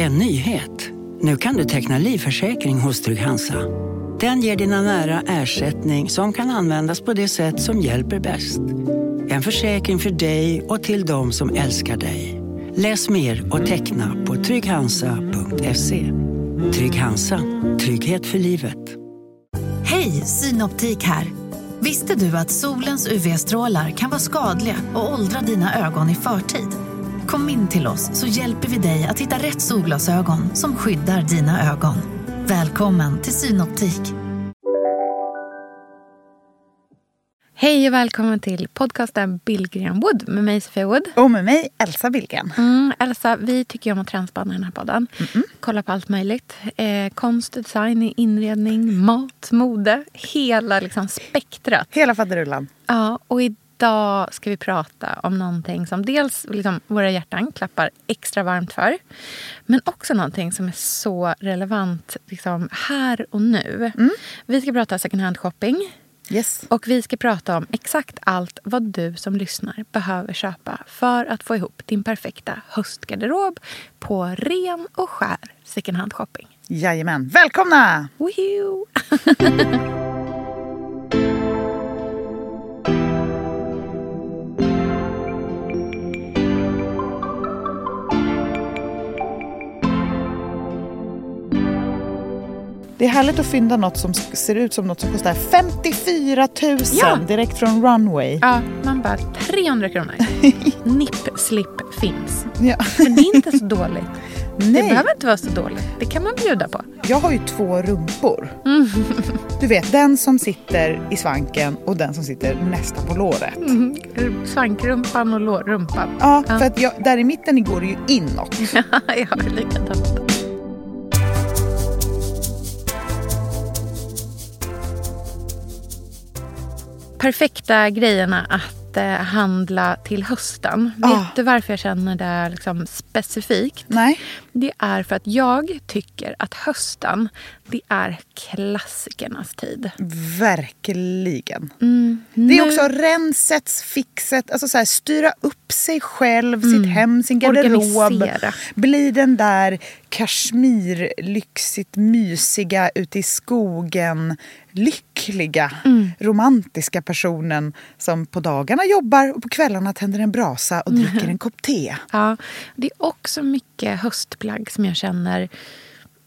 En nyhet. Nu kan du teckna livförsäkring hos Trygg-Hansa. Den ger dina nära ersättning som kan användas på det sätt som hjälper bäst. En försäkring för dig och till de som älskar dig. Läs mer och teckna på trygghansa.se. Trygg Hansa. Trygghet för livet. Hej, Synoptik här. Visste du att solens UV-strålar kan vara skadliga och åldra dina ögon i förtid? Kom in till oss så hjälper vi dig att hitta rätt solglasögon som skyddar dina ögon. Välkommen till Synoptik. Hej och välkommen till podcasten Billgren Wood med mig Sofia Wood. Och med mig Elsa Billgren. Mm, Elsa, vi tycker om att trendspanna i den här podden. Mm Kolla på allt möjligt. Eh, konst, design, inredning, mat, mode. Hela liksom, spektrat. Hela faderullan. Ja, och idag ska vi prata om någonting som dels liksom, våra hjärtan klappar extra varmt för. Men också någonting som är så relevant liksom, här och nu. Mm. Vi ska prata second hand shopping. Yes. Och vi ska prata om exakt allt vad du som lyssnar behöver köpa för att få ihop din perfekta höstgarderob på ren och skär second hand shopping. Jajamän. Välkomna! Woohoo! Det är härligt att fynda något som ser ut som något som kostar 54 000 Ja. direkt från Runway. Ja, man bara 300 kronor. Nipp-slip finns. Ja. Men det är inte så dåligt. Det Nej, behöver inte vara så dåligt. Det kan man bjuda på. jag har ju två rumpor. Mm. Du vet, den som sitter i svanken och den som sitter nästan på låret. Mm. Svankrumpan och lårrumpan. Ja, Ja. för att jag, där i mitten går det ju inåt. jag har likadant. Perfekta grejerna att eh, handla till hösten. Ah. Vet du varför jag känner det liksom specifikt? Nej. Det är för att jag tycker att hösten, det är klassikernas tid. Verkligen. Mm, Det är också rensets, fixet, alltså så här, styra upp sig själv, sitt hem, sin garderob. Mm. Bli den där kashmir, lyxigt mysiga, ute i skogen, lyckliga, Mm. romantiska personen som på dagarna jobbar och på kvällarna tänder en brasa och dricker en kopp te. Ja, det är också mycket höstplagg som jag känner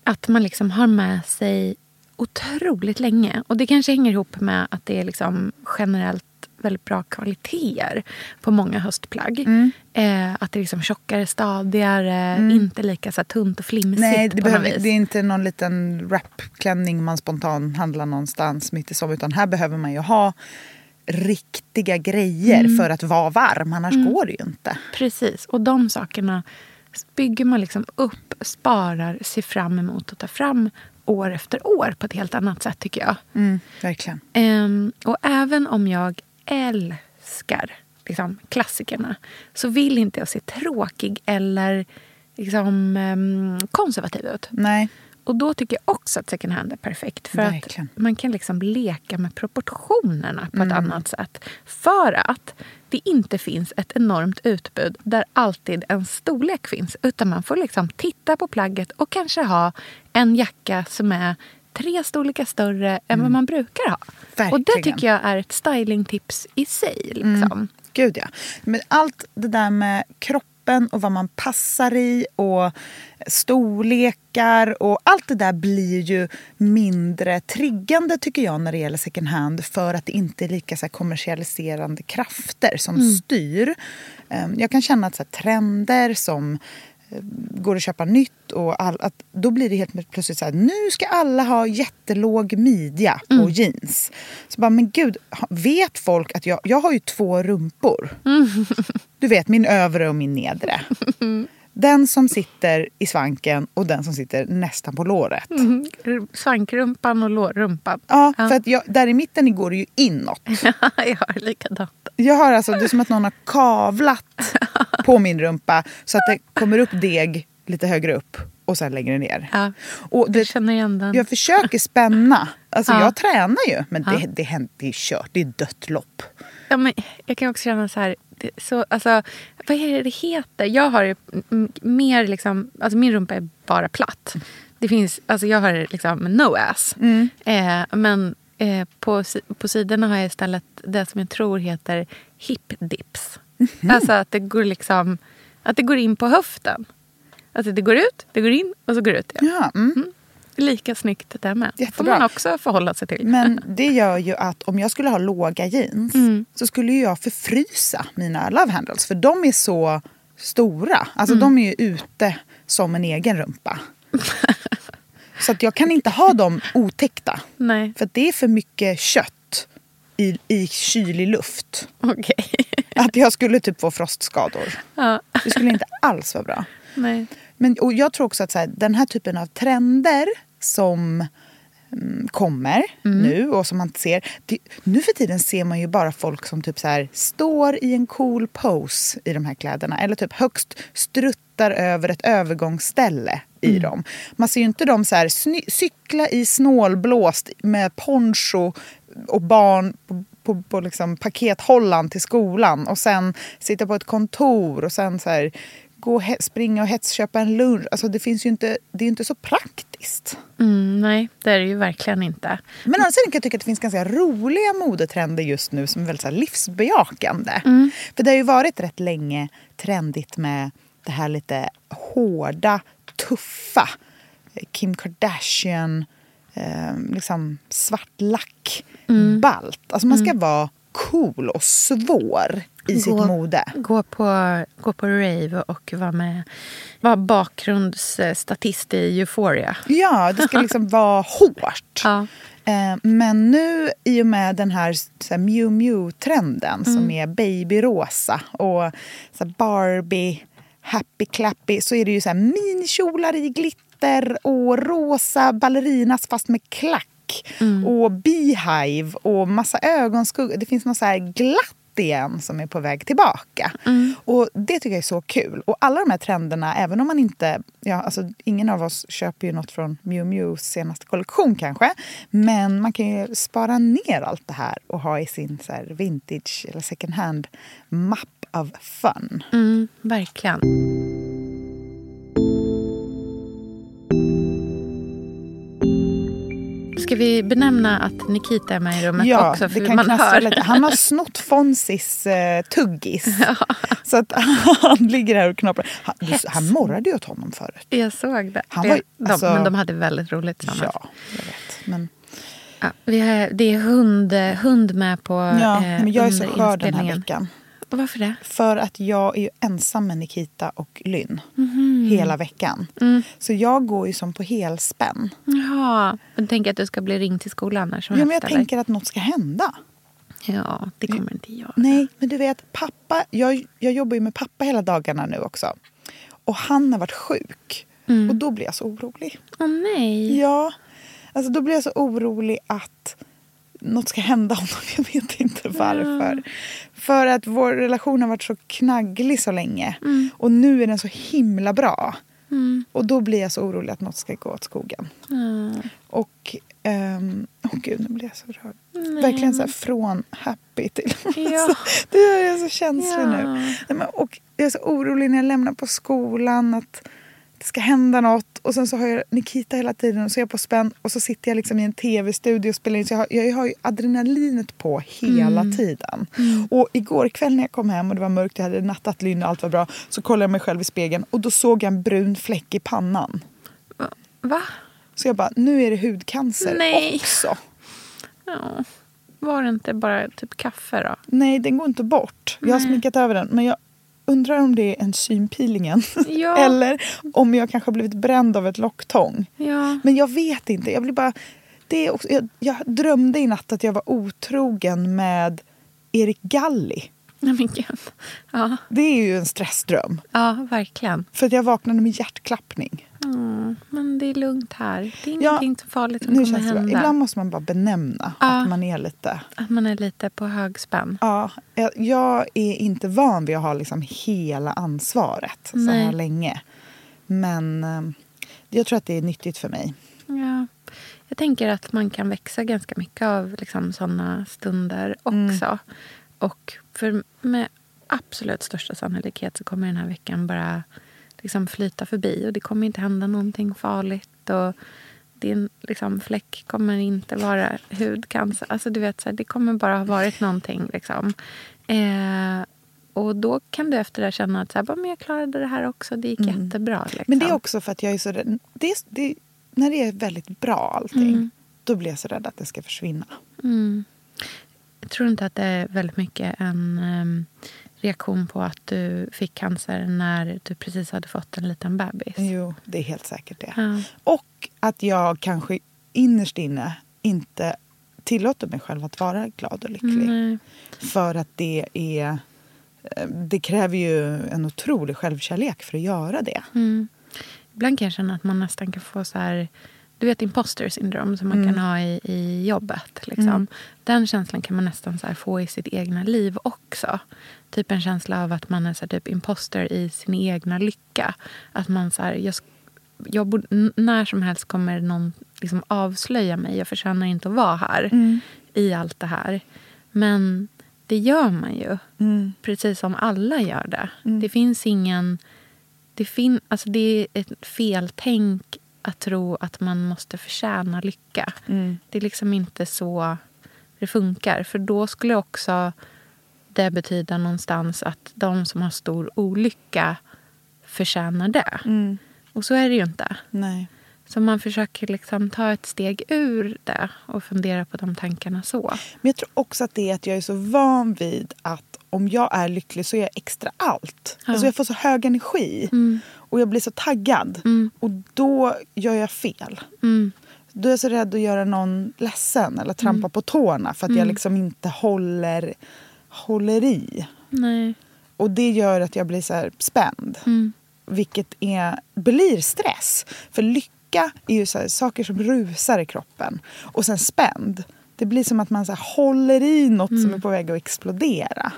att man liksom har med sig otroligt länge. Och det kanske hänger ihop med att det är liksom generellt väldigt bra kvaliteter på många höstplagg. Eh, att det är liksom tjockare, stadigare, inte lika så här, tunt och flimsigt Nej, det, behöver, det är inte någon liten wrapklänning man spontan handlar någonstans mitt i sommaren. Utan här behöver man ju ha riktiga grejer Mm. för att vara varm. Annars går det ju inte. Precis. Och de sakerna bygger man liksom upp, sparar, ser fram emot och tar fram år efter år på ett helt annat sätt tycker jag. Mm, verkligen. Ehm, och även om jag älskar liksom, klassikerna så vill inte jag se tråkig eller liksom, ehm, konservativ ut. Nej. Och då tycker jag också att second hand är perfekt. För Verkligen. att man kan liksom leka med proportionerna på Mm. ett annat sätt. För att det inte finns ett enormt utbud där alltid en storlek finns. Utan man får liksom titta på plagget och kanske ha en jacka som är tre storlekar större än vad man brukar ha. Och det Mm. Verkligen. tycker jag är ett stylingtips i sig. Liksom. Gud ja. Men allt det där med kroppen och vad man passar i och storlekar och allt det där blir ju mindre triggande tycker jag när det gäller second hand för att det inte är lika så kommersialiserande krafter som styr. Ehm, Jag kan känna att så trender som går att köpa nytt och all, att då blir det helt plötsligt så här nu ska alla ha jättelåg midja på jeans. Så bara, men gud, vet folk att jag, jag har ju två rumpor. Du vet, min övre och min nedre. Den som sitter i svanken och den som sitter nästan på låret. Svankrumpan och lårrumpan. Ja, för att jag, där i mitten går det ju inåt. jag har likadant. Jag har alltså, det är som att någon har kavlat på min rumpa så att det kommer upp deg lite högre upp och sen längre ner. Ja. Och det, känner igen den. jag försöker spänna. Alltså Ja. jag tränar ju men Ja. det, det, händer, det är kört, det är dött lopp. Ja, men jag kan också känna så här, Det är så, alltså, vad är det det heter? Jag har mer liksom... Alltså min rumpa är bara platt. Det finns, alltså jag har liksom no ass. Eh, men eh, på, på sidorna har jag istället det som jag tror heter hip dips. Alltså att det går liksom... Att det går in på höften. Alltså det går ut, det går in och så går det ut igen. Ja, mm. Lika snyggt det med. får Jättebra. man också förhålla sig till. Men det gör ju att om jag skulle ha låga jeans Mm. så skulle jag förfrysa mina love handles. För de är så stora. Alltså Mm. de är ju ute som en egen rumpa. så att jag kan inte ha dem otäckta. Nej, För att det är för mycket kött i, i kylig luft. okej. Att jag skulle typ få frostskador. ja, Det skulle inte alls vara bra. nej. Men, och jag tror också att så här, den här typen av trender som mm, kommer nu och som man ser. Det, nu för tiden ser man ju bara folk som typ så här, står i en cool pose i de här kläderna. Eller typ högst struttar över ett övergångsställe i dem. Man ser ju inte dem så här, sny- cykla i snålblåst med poncho och barn på, på, på liksom pakethållaren till skolan och sen sitta på ett kontor och sen så här, gå och springa och hetsköpa en lunch. Alltså det, finns ju inte, det är ju inte så praktiskt. Mm, nej, det är det ju verkligen inte. Men sidan kan jag tycka att det finns ganska roliga modetrender just nu som är väldigt så här livsbejakande. För det har ju varit rätt länge trendigt med det här lite hårda, tuffa. Kim Kardashian, eh, liksom svart lack, balt. Alltså man ska vara cool och svår i sitt Gå- mode. Gå på, gå på rave och vara med vara bakgrundsstatist i Euphoria. Ja, det ska liksom vara hårt. Ja. Eh, Men nu i och med den här, så här Miu Miu-trenden som är babyrosa och så Barbie, happy clappy så är det ju så här minikjolar i glitter och rosa ballerinas fast med klack och beehive och massa ögonskugga. Det finns något så här glatt igen som är på väg tillbaka. Och Det tycker jag är så kul. Och alla de här trenderna, även om man inte... Ja, alltså, ingen av oss köper ju något från Miu Mius senaste kollektion kanske. Men man kan ju spara ner allt det här och ha i sin så här, vintage eller second hand-mapp av fun. Mm, verkligen. Ska vi benämna att Nikita är med i rummet Ja, också? För det kan man hör. lite. Han har snott Fonzis eh, tuggis. Så att han ligger här och knaprar. Han, han morrade ju åt honom förut. Jag såg det. Han var de, alltså- men de hade väldigt roligt tillsammans. Ja, jag vet. Men, Ja, vi har, det är hund, hund med på ja, eh, men jag är så skör den här veckan. Och Varför det? För att jag är ju ensam med Nikita och Lynn Mhm. hela veckan. Mm. Så jag går ju som på helspänn. Jaha. Du tänker att du ska bli ringd till skolan när som Ja, men helst? jag eller? tänker att något ska hända. Ja, det kommer inte jag. Nej, men du vet, pappa, jag, jag jobbar ju med pappa hela dagarna nu också. Och han har varit sjuk. Mm. Och då blir jag så orolig. Åh nej. Ja, alltså då blir jag så orolig att något ska hända honom. Jag vet inte varför. För att vår relation har varit så knagglig så länge. Och nu är den så himla bra. Mm. Och då blir jag så orolig att något ska gå åt skogen. Och, ehm, åh gud, nu blir jag så rörd. Nej, Verkligen så här från happy till... Ja. det är jag så känslig Ja. nu. Och jag är så orolig när jag lämnar på skolan att det ska hända något. Och sen så har jag Nikita hela tiden och så är jag på spänn och så sitter jag liksom i en tv-studio och spelar in. Så jag har, jag har ju adrenalinet på hela Mm. tiden. Och igår kväll när jag kom hem och det var mörkt, jag hade nattat Lynn och allt var bra. Så kollade jag mig själv i spegeln och då såg jag en brun fläck i pannan. Va? Så jag bara, nu är det hudcancer Nej. också. Ja. Var det inte bara typ kaffe då? Nej, den går inte bort. Jag har sminkat över den. Men jag undrar om det är enzympeelingen. Ja. Eller om jag kanske har blivit bränd av ett locktång. Ja. Men jag vet inte. Jag, blir bara, det också, jag, jag drömde i natt att jag var otrogen med Erik Galli. Nej men gud. Ja. Det är ju en stressdröm. ja, verkligen. För jag vaknade med hjärtklappning. Mm. Men det är lugnt här. Det är Ja, ingenting så farligt som kommer det bra. hända. Ibland måste man bara benämna Ja. att man är lite... Att man är lite på högspänn. Ja, jag- jag är inte van vid att ha liksom hela ansvaret så Nej. här länge. Men eh, jag tror att det är nyttigt för mig. Ja. Jag tänker att man kan växa ganska mycket av liksom, såna stunder Mm. också. Och för med absolut största sannolikhet så kommer den här veckan bara liksom flyta förbi. Och det kommer inte hända någonting farligt. Och din liksom, fläck kommer inte vara hudcancer. Alltså, du vet, så här, det kommer bara ha varit någonting. Liksom. Eh, och då kan du efter det känna att så här, men jag klarade det här också. Det gick mm. jättebra. Liksom. Men det är också för att jag är så rädd. Det det, när det är väldigt bra allting, mm. då blir jag så rädd att det ska försvinna. Mm. Jag tror inte att det är väldigt mycket en um, reaktion på att du fick cancer när du precis hade fått en liten bebis? Jo, det är helt säkert det. Ja. Och att jag kanske innerst inne inte tillåter mig själv att vara glad och lycklig. Mm. För att det är... Eh, det kräver ju en otrolig självkärlek för att göra det. Mm. Ibland kan jag känna att man nästan kan få så här du vet imposter syndrom som man mm. kan ha i, i jobbet. Liksom. Mm. Den känslan kan man nästan så få i sitt egna liv också. Typ en känsla av att man är så typ imposter i sin egna lycka. Att man så här, jag, jag borde, när som helst kommer någon liksom avslöja mig. Jag förtjänar inte att vara här mm. i allt det här. Men det gör man ju. Mm. Precis som alla gör det. Mm. Det finns ingen... Det, fin, alltså det är ett feltänk att tro att man måste förtjäna lycka. Mm. Det är liksom inte så det funkar. För då skulle också det betyda någonstans att de som har stor olycka förtjänar det. Mm. Och så är det ju inte. Nej. Så man försöker liksom ta ett steg ur det och fundera på de tankarna så. Men jag tror också att det är att jag är så van vid att om jag är lycklig så är jag extra allt. Ja. Alltså jag får så hög energi. Mm. Och jag blir så taggad. Mm. Och då gör jag fel. Mm. Då är jag så rädd att göra någon ledsen eller trampa mm. på tårna för att jag mm. liksom inte håller, håller i. Nej. Och det gör att jag blir så spänd. Mm. Vilket är, blir stress. För lycka är ju så saker som rusar i kroppen. Och sen spänd. Det blir som att man så håller i något som är på väg att explodera.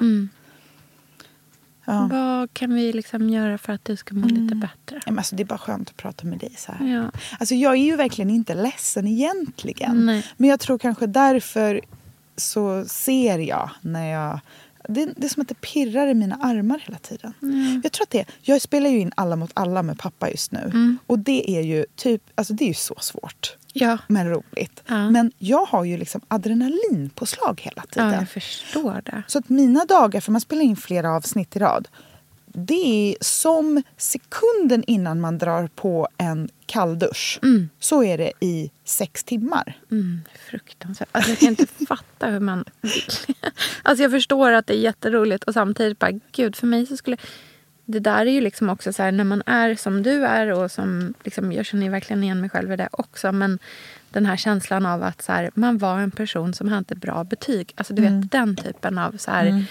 Ja. Vad kan vi liksom göra för att du ska må mm. lite bättre? Ja, men alltså, det är bara skönt att prata med dig. så här. Ja. Alltså, jag är ju verkligen inte ledsen egentligen. Nej. Men jag tror kanske därför så ser jag när jag... Det, det är som att det pirrar i mina armar hela tiden. Mm. Jag tror att det, jag spelar ju in Alla mot alla med pappa just nu. Mm. Och det är ju typ, alltså det är ju så svårt. Ja. Men roligt. Ja. Men jag har ju liksom adrenalinpåslag hela tiden. Ja, jag förstår det. Så att mina dagar, för man spelar in flera avsnitt i rad. Det är som sekunden innan man drar på en kalldusch. Mm. Så är det i sex timmar. Mm, fruktansvärt. Alltså jag kan inte fatta hur man. Alltså jag förstår att det är jätteroligt och samtidigt bara, gud för mig så skulle det där är ju liksom också så här, när man är som du är och som liksom, jag känner verkligen igen mig själv i det också. Men den här känslan av att så här, man var en person som hade bra betyg. Alltså du mm. vet den typen av så här, mm.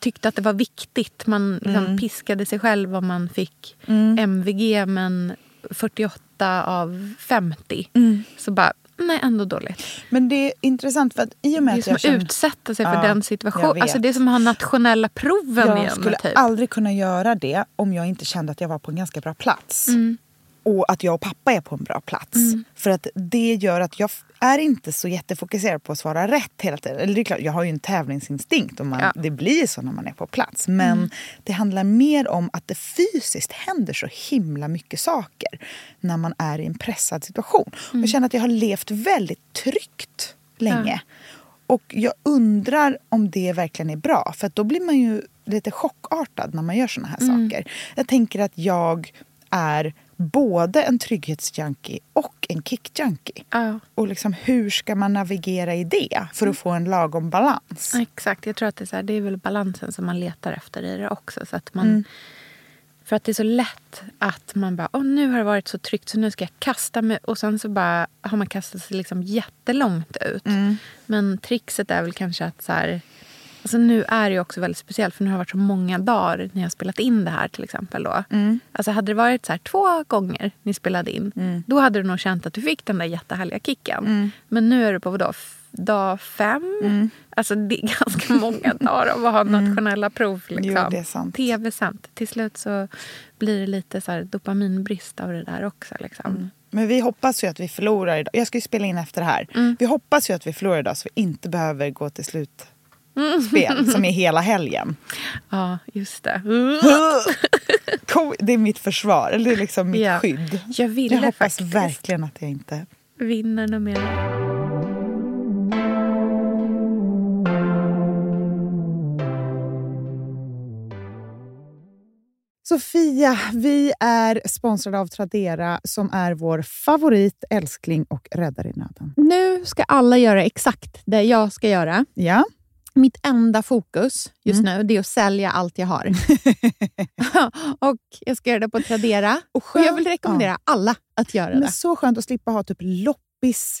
Tyckte att det var viktigt. Man liksom mm. piskade sig själv om man fick MVG mm. men 48 av 50. Mm. Så bara, Nej, ändå dåligt. Men det är intressant för att i och med Det är som att känner... utsätta sig för ja, den situationen. Alltså det är som att ha nationella proven jag igen. Jag skulle typ. aldrig kunna göra det om jag inte kände att jag var på en ganska bra plats. Mm. Och att jag och pappa är på en bra plats. Mm. För att det gör att jag är inte så jättefokuserad på att svara rätt hela tiden. Eller det är klart, jag har ju en tävlingsinstinkt och man, ja. det blir så när man är på plats. Men mm. det handlar mer om att det fysiskt händer så himla mycket saker när man är i en pressad situation. Mm. Jag känner att jag har levt väldigt tryggt länge. Ja. Och jag undrar om det verkligen är bra. För då blir man ju lite chockartad när man gör såna här mm. saker. Jag tänker att jag är både en trygghetsjunkie och en kickjunkie. Ja. Och liksom, hur ska man navigera i det för att få en lagom balans? Exakt. Jag tror att det är, så här, det är väl balansen som man letar efter i det också. Så att man, mm. För att det är så lätt att man bara, Åh, nu har det varit så tryggt så nu ska jag kasta mig. Och sen så bara har man kastat sig liksom jättelångt ut. Mm. Men trixet är väl kanske att så här, Alltså nu är det också väldigt speciellt för nu har det varit så många dagar när jag har spelat in det här till exempel. Då. Mm. Alltså hade det varit så här, två gånger ni spelade in mm. då hade du nog känt att du fick den där jättehärliga kicken. Mm. Men nu är det på vadå, dag fem? Mm. Alltså det är ganska många dagar av att ha mm. nationella prov. Liksom. Tv-sänt. Till slut så blir det lite så dopaminbrist av det där också. Liksom. Mm. Men vi hoppas ju att vi förlorar idag. Jag ska ju spela in efter det här. Vi hoppas ju att vi förlorar idag så vi inte behöver gå till slut spel som är hela helgen. Ja, just det. Det är mitt försvar, eller det är liksom mitt Ja. skydd. Jag ville Jag hoppas faktiskt verkligen att jag inte... vinna något mer. Sofia, vi är sponsrade av Tradera som är vår favorit, älskling och räddare i nöden. Nu ska alla göra exakt det jag ska göra. Ja, Mitt enda fokus just Mm. nu det är att sälja allt jag har. och Jag ska göra det på Tradera. och, Och jag vill rekommendera alla att göra Men det. så skönt att slippa ha typ loppis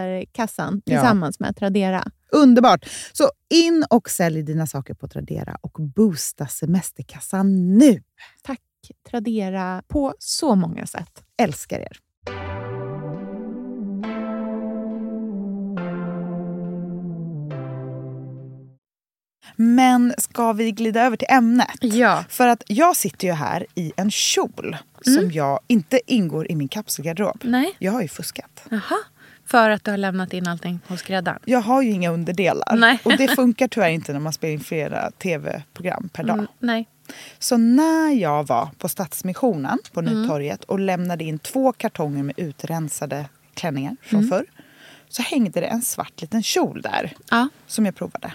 semesterkassan Ja. tillsammans med Tradera. Underbart! Så in och sälj dina saker på Tradera och boosta semesterkassan nu. Tack Tradera på så många sätt. Älskar er! Men ska vi glida över till ämnet? Ja. För att jag sitter ju här i en kjol som jag inte ingår i min kapselgarderob. Nej. Jag har ju fuskat. Jaha. För att du har lämnat in allting hos skräddaren? Jag har ju inga underdelar. Nej. Och det funkar tyvärr inte när man spelar in flera tv-program per dag. Mm, nej. Så när jag var på Stadsmissionen på Nytorget och lämnade in två kartonger med utrensade klänningar från förr så hängde det en svart liten kjol där Ja. som jag provade.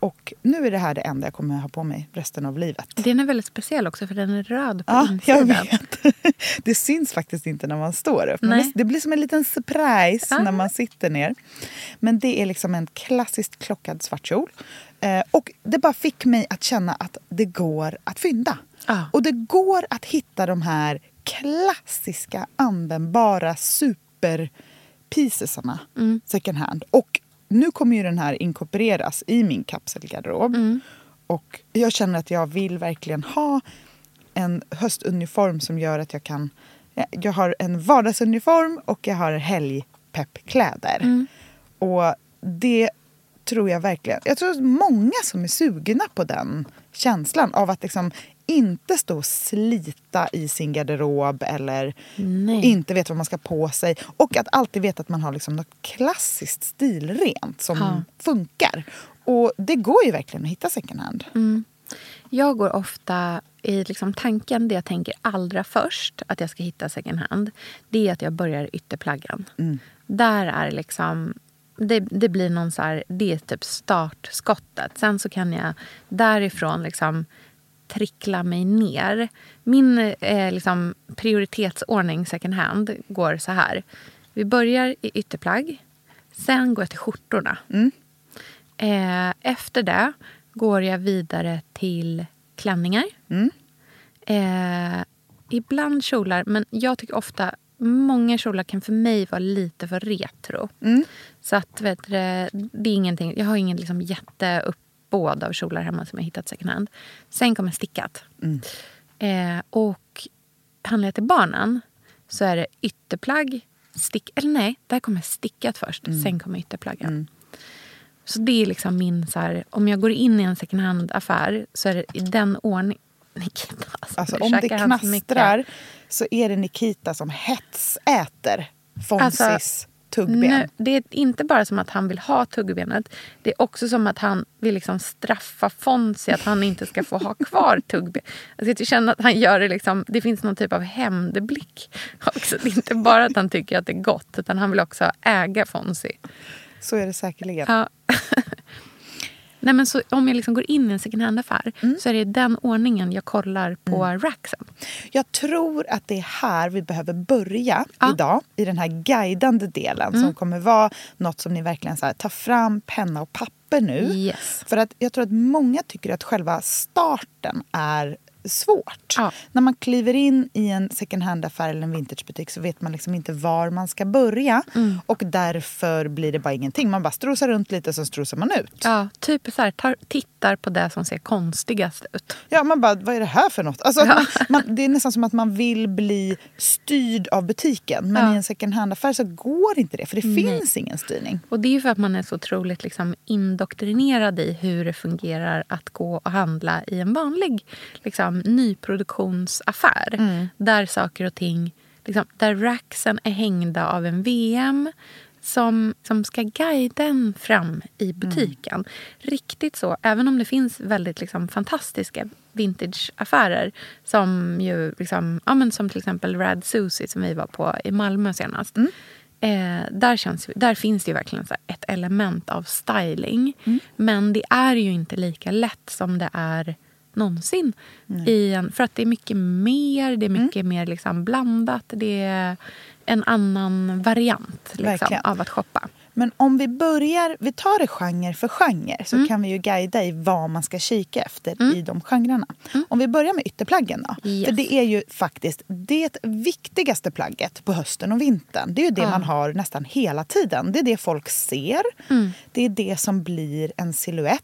Och nu är det här det enda jag kommer ha på mig resten av livet. Den är väldigt speciell också för den är röd på Ja, jag insidan. vet. Det syns faktiskt inte när man står upp. Nej. det- blir som en liten surprise Ja. när man sitter ner. Men det är liksom en klassiskt klockad svart kjol. Eh, och det bara fick mig att känna att det går att fynda. Ja. Och det går att hitta de här klassiska användbara superpiecesarna Mm. second hand. Och nu kommer ju den här inkorporeras i min kapselgarderob. Mm. Och jag känner att jag vill verkligen ha en höstuniform som gör att jag kan... Jag har en vardagsuniform och jag har helgpeppkläder. Mm. Och det tror jag verkligen... Jag tror att många som är sugna på den känslan av att liksom inte stå och slita i sin garderob eller Nej. inte veta vad man ska på sig. Och att alltid veta att man har liksom något klassiskt stilrent som Ja. funkar. Och det går ju verkligen att hitta second hand. Mm. Jag går ofta i liksom tanken, det jag tänker allra först att jag ska hitta second hand, det är att jag börjar ytterplaggen. Mm. Där är liksom... Det, det blir någon så här, det är typ startskottet. Sen så kan jag därifrån liksom trickla mig ner. Min eh, liksom, prioritetsordning second hand går så här. Vi börjar i ytterplagg. Sen går jag till skjortorna. Mm. Eh, efter det går jag vidare till klänningar. Mm. Eh, ibland kjolar, men jag tycker ofta... Många kjolar kan för mig vara lite för retro. Mm. Så att, vet du, det är ingenting, jag har ingen liksom jätteuppbåd av kjolar hemma som jag hittat second hand. Sen kommer stickat. Mm. Eh, och handlar jag till barnen så är det ytterplagg, stick... Eller nej, där kommer stickat först. Mm. Sen kommer ytterplaggen. Så det är liksom min... Så här, om jag går in i en second hand-affär så är det i den ordning... Nikita, alltså, Alltså om det knastrar så är det Nikita som hetsäter Fonzis Alltså- tuggben. Nej, det är inte bara som att han vill ha tuggbenet. Det är också som att han vill liksom straffa Fonzie att han inte ska få ha kvar tuggbenet. Alltså jag känner att han gör det liksom, det finns någon typ av hämndblick. Också. Det är inte bara att han tycker att det är gott utan han vill också äga Fonzie. Så är det säkerligen. Ja. Nej, men så om jag liksom går in i en second hand-affär Mm. så är det den ordningen jag kollar på racksen. Jag tror att det är här vi behöver börja Ja. idag. I den här guidande delen som kommer vara något som ni verkligen så här, tar fram penna och papper nu. Yes. För att jag tror att många tycker att själva starten är svårt. Ja. När man kliver in i en second hand-affär eller en vintagebutik så vet man liksom inte var man ska börja. Mm. Och därför blir det bara ingenting. Man bara strosar runt lite, så strosar man ut. Ja, typ så här, tar, tittar på det som ser konstigast ut. Ja, man bara, vad är det här för något? Alltså, att man, man, det är nästan som att man vill bli styrd av butiken. Men Ja. i en second hand-affär så går inte det, för det finns ingen styrning. Och det är ju för att man är så otroligt liksom indoktrinerad i hur det fungerar att gå och handla i en vanlig liksom, nyproduktionsaffär. Där saker och ting, liksom, där racksen är hängda av en VM som, som ska guida en fram i butiken. Riktigt så, även om det finns väldigt liksom, fantastiska vintageaffärer som, ju, liksom, ja, men som till exempel Rad Susie som vi var på i Malmö senast. Eh, där, känns, där finns det ju verkligen ett element av styling. Men det är ju inte lika lätt som det är någonsin. I en, för att det är mycket mer, det är mycket mer liksom blandat. Det är en annan variant liksom, av att shoppa. Men om vi börjar, vi tar det genre för genre så kan vi ju guida i vad man ska kika efter i de genrerna. Om vi börjar med ytterplaggen då. Yes. För det är ju faktiskt det viktigaste plagget på hösten och vintern. Det är ju det man har nästan hela tiden. Det är det folk ser. Det är det som blir en silhuett.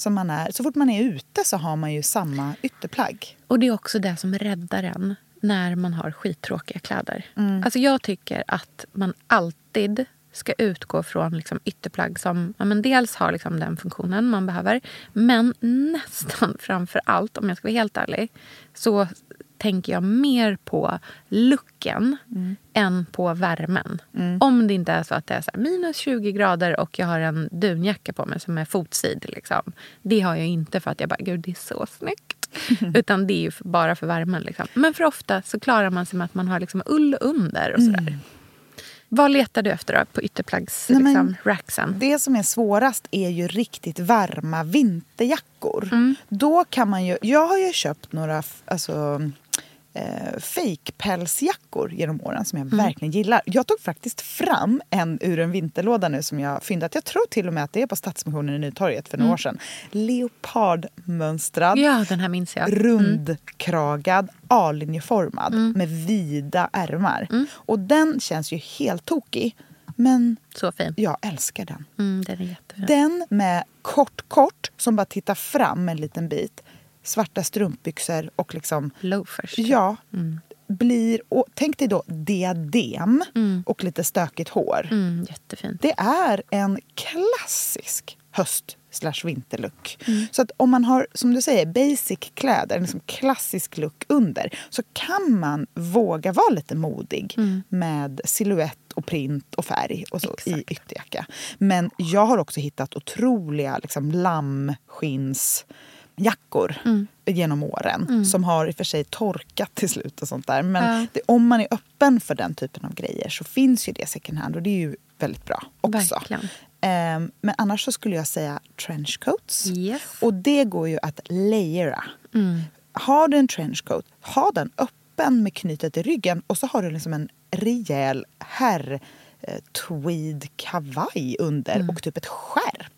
Som man är. Så fort man är ute så har man ju samma ytterplagg. Och det är också det som räddar en när man har skittråkiga kläder. Alltså jag tycker att man alltid ska utgå från liksom ytterplagg som ja, men dels har liksom den funktionen man behöver men nästan framför allt, om jag ska vara helt ärlig så tänker jag mer på looken än på värmen. Om det inte är så att det är så minus 20 grader och jag har en dunjacka på mig som är fotsid. Liksom. Det har jag inte för att jag bara, gud det är så snyggt. Utan det är bara för värmen. Liksom. Men för ofta så klarar man sig med att man har liksom ull under och sådär. Vad letar du efter då på ytterplaggs Nej, men- liksom, racksen? Det som är svårast är ju riktigt varma vinterjackor. Då kan man ju, jag har ju köpt några alltså, eh, fake-pälsjackor genom åren som jag verkligen gillar. Jag tog faktiskt fram en ur en vinterlåda nu som jag fyndat. Jag tror till och med att det är på Stadsmissionen i Nytorget för några år sedan. Leopardmönstrad. Ja, den här minns jag. Rundkragad, A-linjeformad med vida ärmar. Och den känns ju helt tokig. Men Så fin. jag älskar den. Mm, den är jättefin. Den med kort, kort som bara tittar fram en liten bit. Svarta strumpbyxor och liksom... Loafers. Ja. Blir, och tänk dig då diadem och lite stökigt hår. Mm, jättefint. Det är en klassisk höst slash vinterlook. Så att om man har, som du säger, basic kläder, en liksom klassisk look under så kan man våga vara lite modig med silhuett och print och färg och så i ytterjacka. Men jag har också hittat otroliga liksom, lammskinsjackor genom åren som har i och för sig torkat till slut och sånt där. Men Ja. det, om man är öppen för den typen av grejer så finns ju det second hand och det är ju väldigt bra också. Ehm, men annars så skulle jag säga trenchcoats. Yes. Och det går ju att layera. Har du en trenchcoat, ha den öppen med knytet i ryggen och så har du liksom en rejäl herr eh, tweed kavaj under och typ ett skärp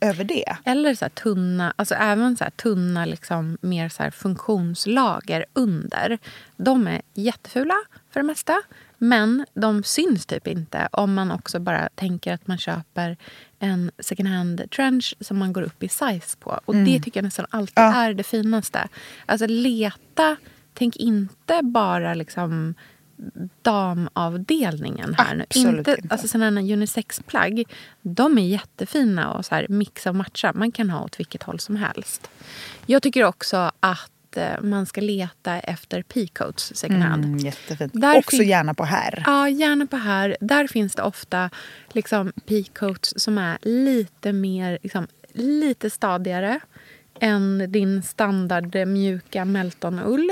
över det. Eller så här tunna, alltså även så här tunna liksom, mer så funktionslager under. De är jättefula för det mesta. Men de syns typ inte om man också bara tänker att man köper en second hand trench som man går upp i size på. Och det tycker jag nästan alltid Ja. är det finaste. Alltså leta, tänk inte bara liksom damavdelningen här nu. Absolut inte, inte. Alltså sådana här unisexplagg, de är jättefina och så här mix och matcha. Man kan ha åt vilket håll som helst. Jag tycker också att eh, man ska leta efter peacoats second hand. Mm, jättefint. Där Också fin- gärna på här. Ja, gärna på här. Där finns det ofta liksom peacoats som är lite mer, liksom, lite stadigare än din standard mjuka Meltonull.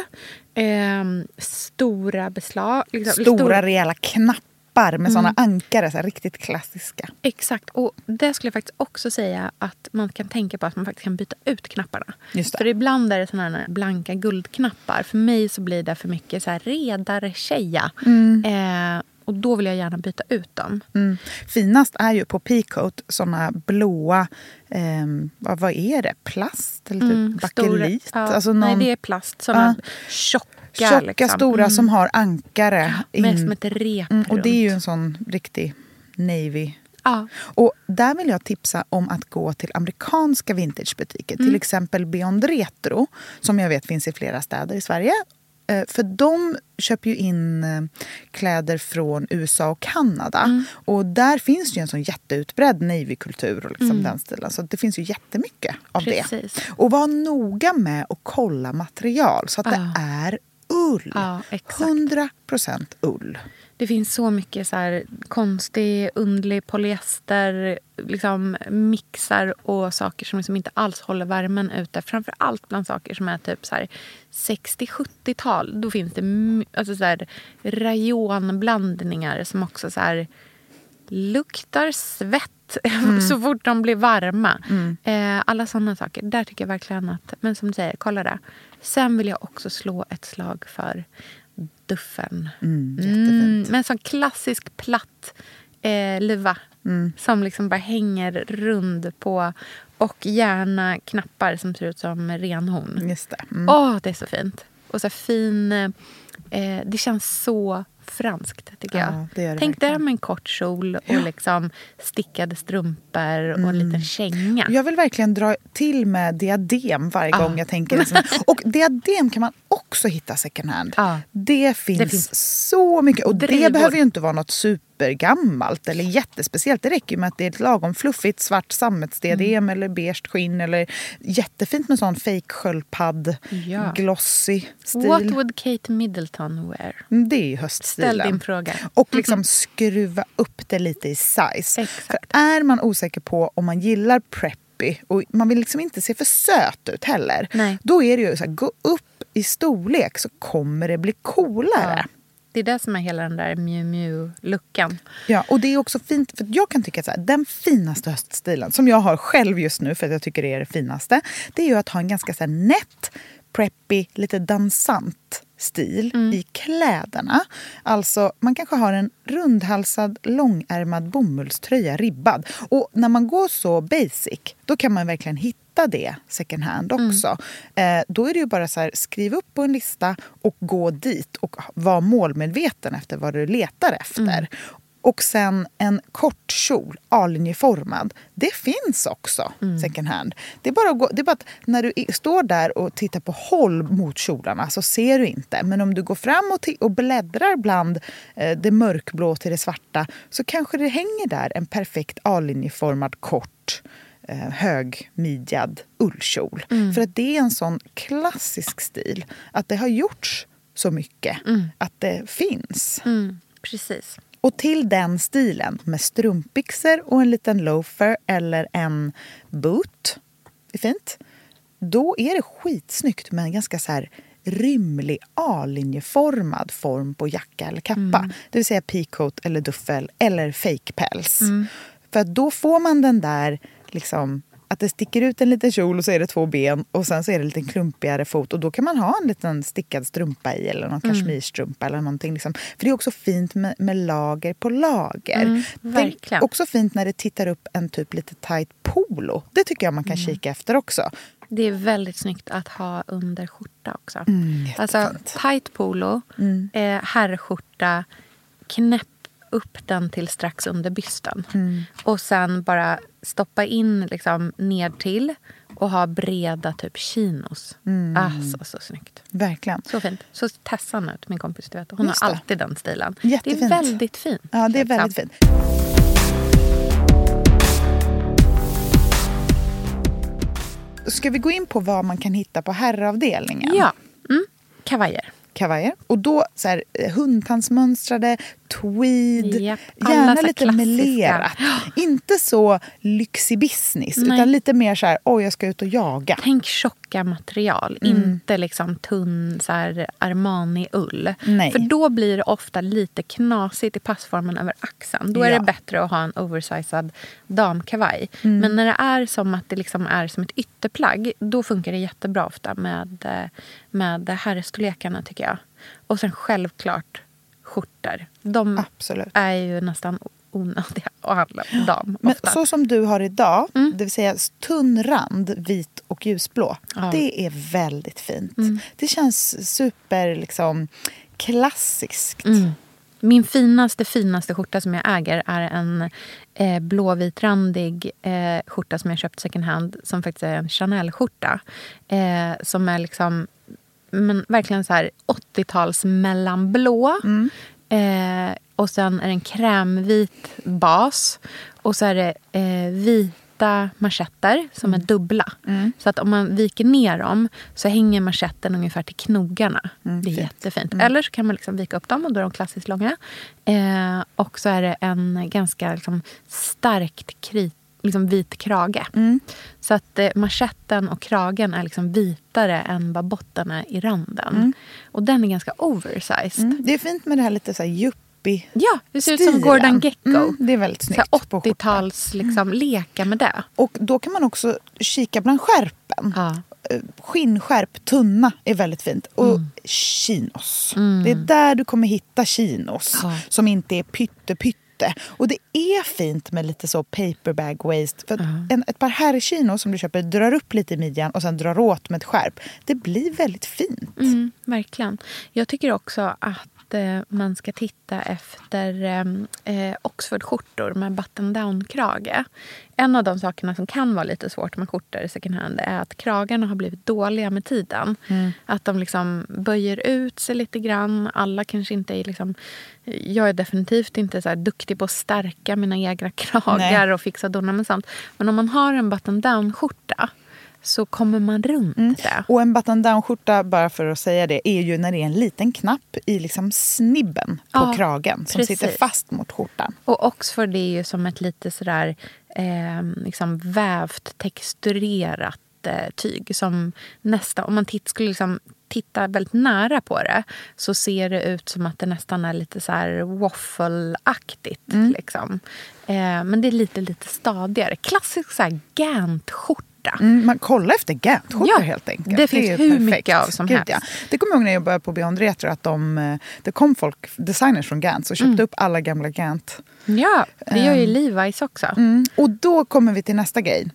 Ehm, stora beslag. Liksom, Stora rejäla knappar med såna Mm. ankare. Så här, riktigt klassiska. Exakt. Och det skulle jag faktiskt också säga att man kan tänka på att man faktiskt kan byta ut knapparna. Just det. För ibland är det såna här blanka guldknappar. För mig så blir det för mycket så här redare tjeja. Eh, och då vill jag gärna byta ut dem. Mm. Finast är ju på Peacoat såna blåa, ehm, vad, är det? Plast eller typ Mm, bakelit? stora- ja, alltså Nej, någon det är plast. Såna tjocka. tjocka liksom. stora Mm. som har ankare. Med som ett rep Mm, och det är ju en sån riktig navy Ja. Och där vill jag tipsa om att gå till amerikanska vintagebutiker. Mm. Till exempel Beyond Retro, som jag vet finns i flera städer i Sverige. Eh, För de köper ju in eh, kläder från USA och Kanada. Mm. Och där finns ju en sån jätteutbredd navykultur och liksom Mm. den stilen. Så det finns ju jättemycket av det. Precis. Och var noga med att kolla material så att det Ja. är ull. Ja, exakt. 100 procent ull. Det finns så mycket så här konstig, underlig polyester, liksom mixar och saker som liksom inte alls håller värmen ute. Framför allt bland saker som är typ så här 60-70-tal. Då finns det alltså så här rayonblandningar som också så här luktar svett så fort de blir varma. Eh, alla sådana saker. Där tycker jag verkligen att... Men som du säger, kolla det. Sen vill jag också slå ett slag för duffen. Mm, jättefint. men en sån klassisk platt eh, luva Mm. som liksom bara hänger rund på och gärna knappar som ser ut som renhorn. Just det. Mm. Åh, det är så fint. Och så fin... Eh, det känns så franskt, tycker jag. Ja, det gör det Tänk dig med en kort kjol och liksom stickade strumpor och en liten känga. Jag vill verkligen dra till med diadem varje Ja. gång jag tänker här. Och diadem kan man också hitta second hand. Ja. Det, finns Det finns så mycket. Och det drivor. behöver ju inte vara något supergammalt eller jättespeciellt. Det räcker med att det är ett lagom fluffigt svart sammetsdiadem Mm. eller beige skinn. Eller jättefint med sån fake sköldpadd, Ja. glossy stil. What would Kate Middleton wear? Mm, Det är ju höststilen. Ställ din fråga. Och liksom skruva upp det lite i size. Exakt. För är man osäker på om man gillar preppy och man vill liksom inte se för söt ut heller. Nej. Då är det ju så här, gå upp i storlek så kommer det bli coolare. Ja. Det är det som är hela den där Miu Miu-luckan. Ja, och det är också fint, för jag kan tycka att den finaste höststilen som jag har själv just nu, för att jag tycker det är det finaste, det är ju att ha en ganska så här, nätt, preppy, lite dansant stil i kläderna. Alltså, man kanske har en rundhalsad, långärmad bomullströja ribbad. Och när man går så basic, då kan man verkligen hitta det second hand också. Eh, då är det ju bara så här, skriv upp på en lista och gå dit och vara målmedveten efter vad du letar efter. Och sen en kort kjol, A-linjeformad. Det finns också second hand. Det är bara, gå, det är bara att när du står där och tittar på håll mot kjolarna så ser du inte. Men om du går fram och, och bläddrar bland eh, det mörkblå till det svarta så kanske det hänger där en perfekt A-linjeformad kort eh, högmidjad ullkjol. För att det är en sån klassisk stil att det har gjorts så mycket att det finns. Mm, precis. Och till den stilen med strumpbyxor och en liten loafer eller en boot, det är fint. Då är det skitsnyggt med en ganska så här rymlig A-linjeformad form på jacka eller kappa. Det vill säga peacoat eller duffel eller fake päls. För då får man den där liksom att det sticker ut en liten kjol och så är det två ben och sen så är det en liten klumpigare fot och då kan man ha en liten stickad strumpa i eller någon kashmirstrumpa eller någonting. Liksom. För det är också fint med, med lager på lager. Mm, verkligen. också fint när det tittar upp en typ lite tight polo. Det tycker jag man kan kika efter också. Det är väldigt snyggt att ha under skjorta också. Mm, alltså tight polo, eh, herrskjorta, knäpp upp den till strax under bysten. Mm. Och sen bara stoppa in liksom ner till och ha breda typ chinos. Mm. Alltså så snyggt. Verkligen. Så fint. Så Tessan ut, min kompis. Du vet. Hon Just har det. alltid den stilen. Jättefint. Det är väldigt fint. Ja, det är liksom. väldigt fint. ska vi gå in på vad man kan hitta på herravdelningen? Ja. Mm. Kavajer. kavajer. Och då så här, eh, hundtandsmönstrade, tweed, alla gärna lite melerat. Inte så lyxig business, Nej. utan lite mer så här, oj jag ska ut och jaga. Tänk tjocka material, Mm. inte liksom tunn så Armani-ull. För då blir det ofta lite knasigt i passformen över axeln. Då är Ja. det bättre att ha en oversized damkavaj. Mm. Men när det är som att det liksom är som ett ytterplagg, då funkar det jättebra ofta med, eh, med herrstorlekarna tycker jag. Och sen självklart skjortor. De Absolut. är ju nästan onödiga att handla på dam Men ofta. så som du har idag, Mm. det vill säga tunn rand, vit och ljusblå. Ja. Mm. Det är väldigt fint. Det känns super liksom, klassiskt. Mm. Min finaste, finaste skjorta som jag äger är en eh, blåvitrandig eh, skjorta som jag köpt second hand. Som faktiskt är en Chanel-skjorta. Eh, som är liksom men, verkligen så här 80-tals mellanblå. Eh, och sen är det en krämvit bas. Och så är det eh, vita manschetter som är dubbla. Så att om man viker ner dem så hänger manschetten ungefär till knogarna. det är fint. jättefint. Eller så kan man liksom vika upp dem och då är de klassiskt långa. Eh, och så är det en ganska liksom, starkt krit, liksom vit krage. Så att eh, manschetten och kragen är liksom vitare än vad botten är i randen. Och den är ganska oversized. Mm. Det är fint med det här lite så här yuppie Ja, det ser ut som stilen. Gordon Gecko. Mm, det är väldigt snyggt. här på skjortan. 80-tals liksom, leka med det. Och då kan man också kika bland skärpen. Ja. Eh, Skinnskärp, tunna, är väldigt fint. Och chinos. Det är där du kommer hitta chinos Ja. som inte är pytte pytte. Och det är fint med lite så paperbag waist. För att en, ett par herrchinos som du köper drar upp lite i midjan och sen drar åt med ett skärp. Det blir väldigt fint. Mm, verkligen. Jag tycker också att man ska titta efter eh, eh, Oxford-skjortor med button-down-krage. En av de sakerna som kan vara lite svårt med skjortor i second hand är att kragarna har blivit dåliga med tiden. Att de liksom böjer ut sig lite grann. Alla kanske inte är... Liksom, jag är definitivt inte så duktig på att stärka mina egna kragar Nej. och fixa och dona med sånt. Men om man har en button-down-skjorta så kommer man runt det. Och en button down-skjorta, bara för att säga det, är ju när det är en liten knapp i liksom snibben på Ja, kragen som precis. sitter fast mot skjortan. Och Oxford är ju som ett lite sådär eh, liksom vävt, texturerat eh, tyg. Som nästan, om man titt, skulle liksom titta väldigt nära på det så ser det ut som att det nästan är lite så här waffle-aktigt. Liksom. Eh, men det är lite, lite stadigare. Klassisk så här Gant-skjorta. Mm, man kollar efter Gant-skjortor Ja, helt enkelt. det finns ju hur perfekt. mycket av som Gud, helst. Ja. Det kommer jag ihåg när jag började på Beyond Retro att de, eh, det kom folk, designers från Gant, och köpte Mm. upp alla gamla Gant. Ja, det gör ju Levi's också. Mm. Och då kommer vi till nästa grej.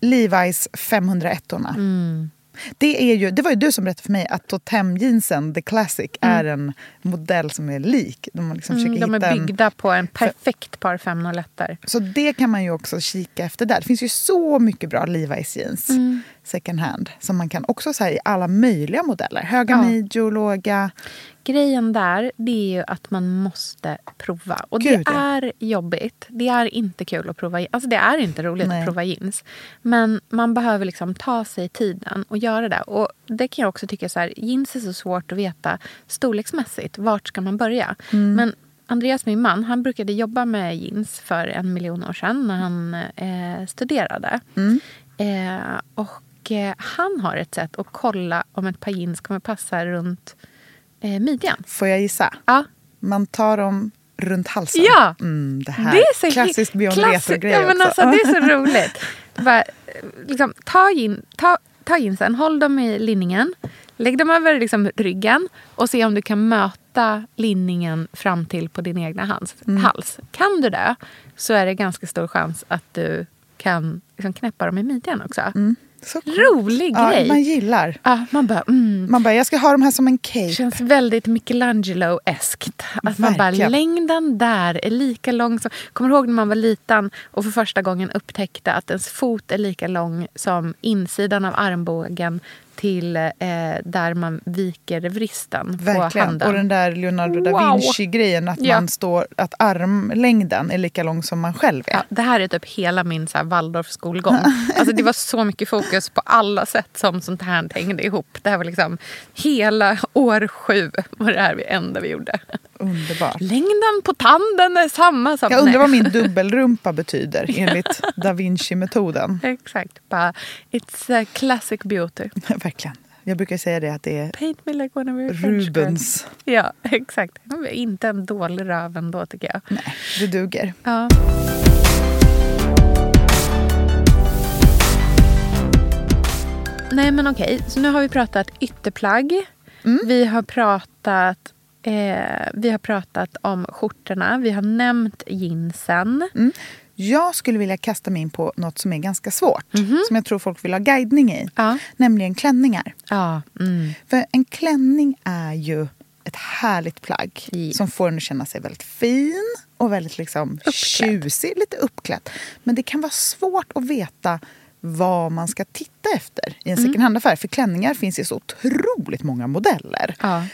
Levi's 501 orna Mm. Det, är ju, det var ju du som berättade för mig att Totem-jeansen, The Classic, är en modell som är lik. De, liksom Mm, de är en- byggda på en perfekt par 501 Så det kan man ju också kika efter där. Det finns ju så mycket bra Levi's jeans Mm. Second hand som man kan också säga i alla möjliga modeller. Höga Ja. midjor, låga. Grejen där det är ju att man måste prova. Och Gud, det ja. är jobbigt. Det är inte kul att prova Alltså det är inte roligt Nej. att prova jeans. Men man behöver liksom ta sig tiden och göra det. Och det kan jag också tycka så här, jeans är så svårt att veta storleksmässigt. Vart ska man börja? Mm. Men Andreas, min man, han brukade jobba med jeans för en miljon år sedan när han eh, studerade. Mm. Eh, och han har ett sätt att kolla om ett par jeans kommer passa runt eh, midjan. Får jag gissa? Ja. Man tar dem runt halsen. Ja. Mm, det här. Det är så Klassisk Beyond klassi- Retro-grej ja, men också. alltså, Det är så roligt. Bara, eh, liksom, ta, in, ta, ta jeansen, håll dem i linningen. Lägg dem över liksom, ryggen och se om du kan möta linningen fram till på din egna hals. Mm. hals. Kan du det så är det ganska stor chans att du kan liksom, knäppa dem i midjan också. Så coolt. Rolig ja, grej. Man gillar. Ja, man bara, mm. Man bara, jag ska ha de här som en cape. Det känns väldigt Michelangelo-eskt. Att man bara, längden där är lika lång som... Kommer du ihåg när man var liten och för första gången upptäckte att ens fot är lika lång som insidan av armbågen till eh, där man viker vristen på Verkligen. handen. Och den där Leonardo da Wow. Vinci-grejen, att, Ja. man står, att armlängden är lika lång som man själv är. Ja, det här är typ hela min så här Waldorf-skolgång. Alltså det var så mycket fokus på alla sätt som sånt här hängde ihop. Det här var liksom hela år sju var det här vi enda vi gjorde. Underbart. Längden på tanden är samma som... Jag undrar vad min dubbelrumpa betyder enligt da Vinci-metoden. Exakt. Bara, it's a classic beauty. Verkligen. Jag brukar säga det att det är Paint me like one of your. Rubens. Ja, exakt. Inte en dålig röv ändå tycker jag. Nej, det duger. Ja. Nej men okej, så nu har vi pratat ytterplagg. Vi, har pratat, eh, vi har pratat om skjortorna. Vi har nämnt jeansen. Jag skulle vilja kasta mig in på något som är ganska svårt. Som jag tror folk vill ha guidning i. Ja. Nämligen klänningar. Ja, mm. För en klänning är ju ett härligt plagg Ja. som får en att känna sig väldigt fin och väldigt liksom tjusig, lite uppklädd. Men det kan vara svårt att veta vad man ska titta efter i en Mm. second hand-affär. För klänningar finns i så otroligt många modeller. ja.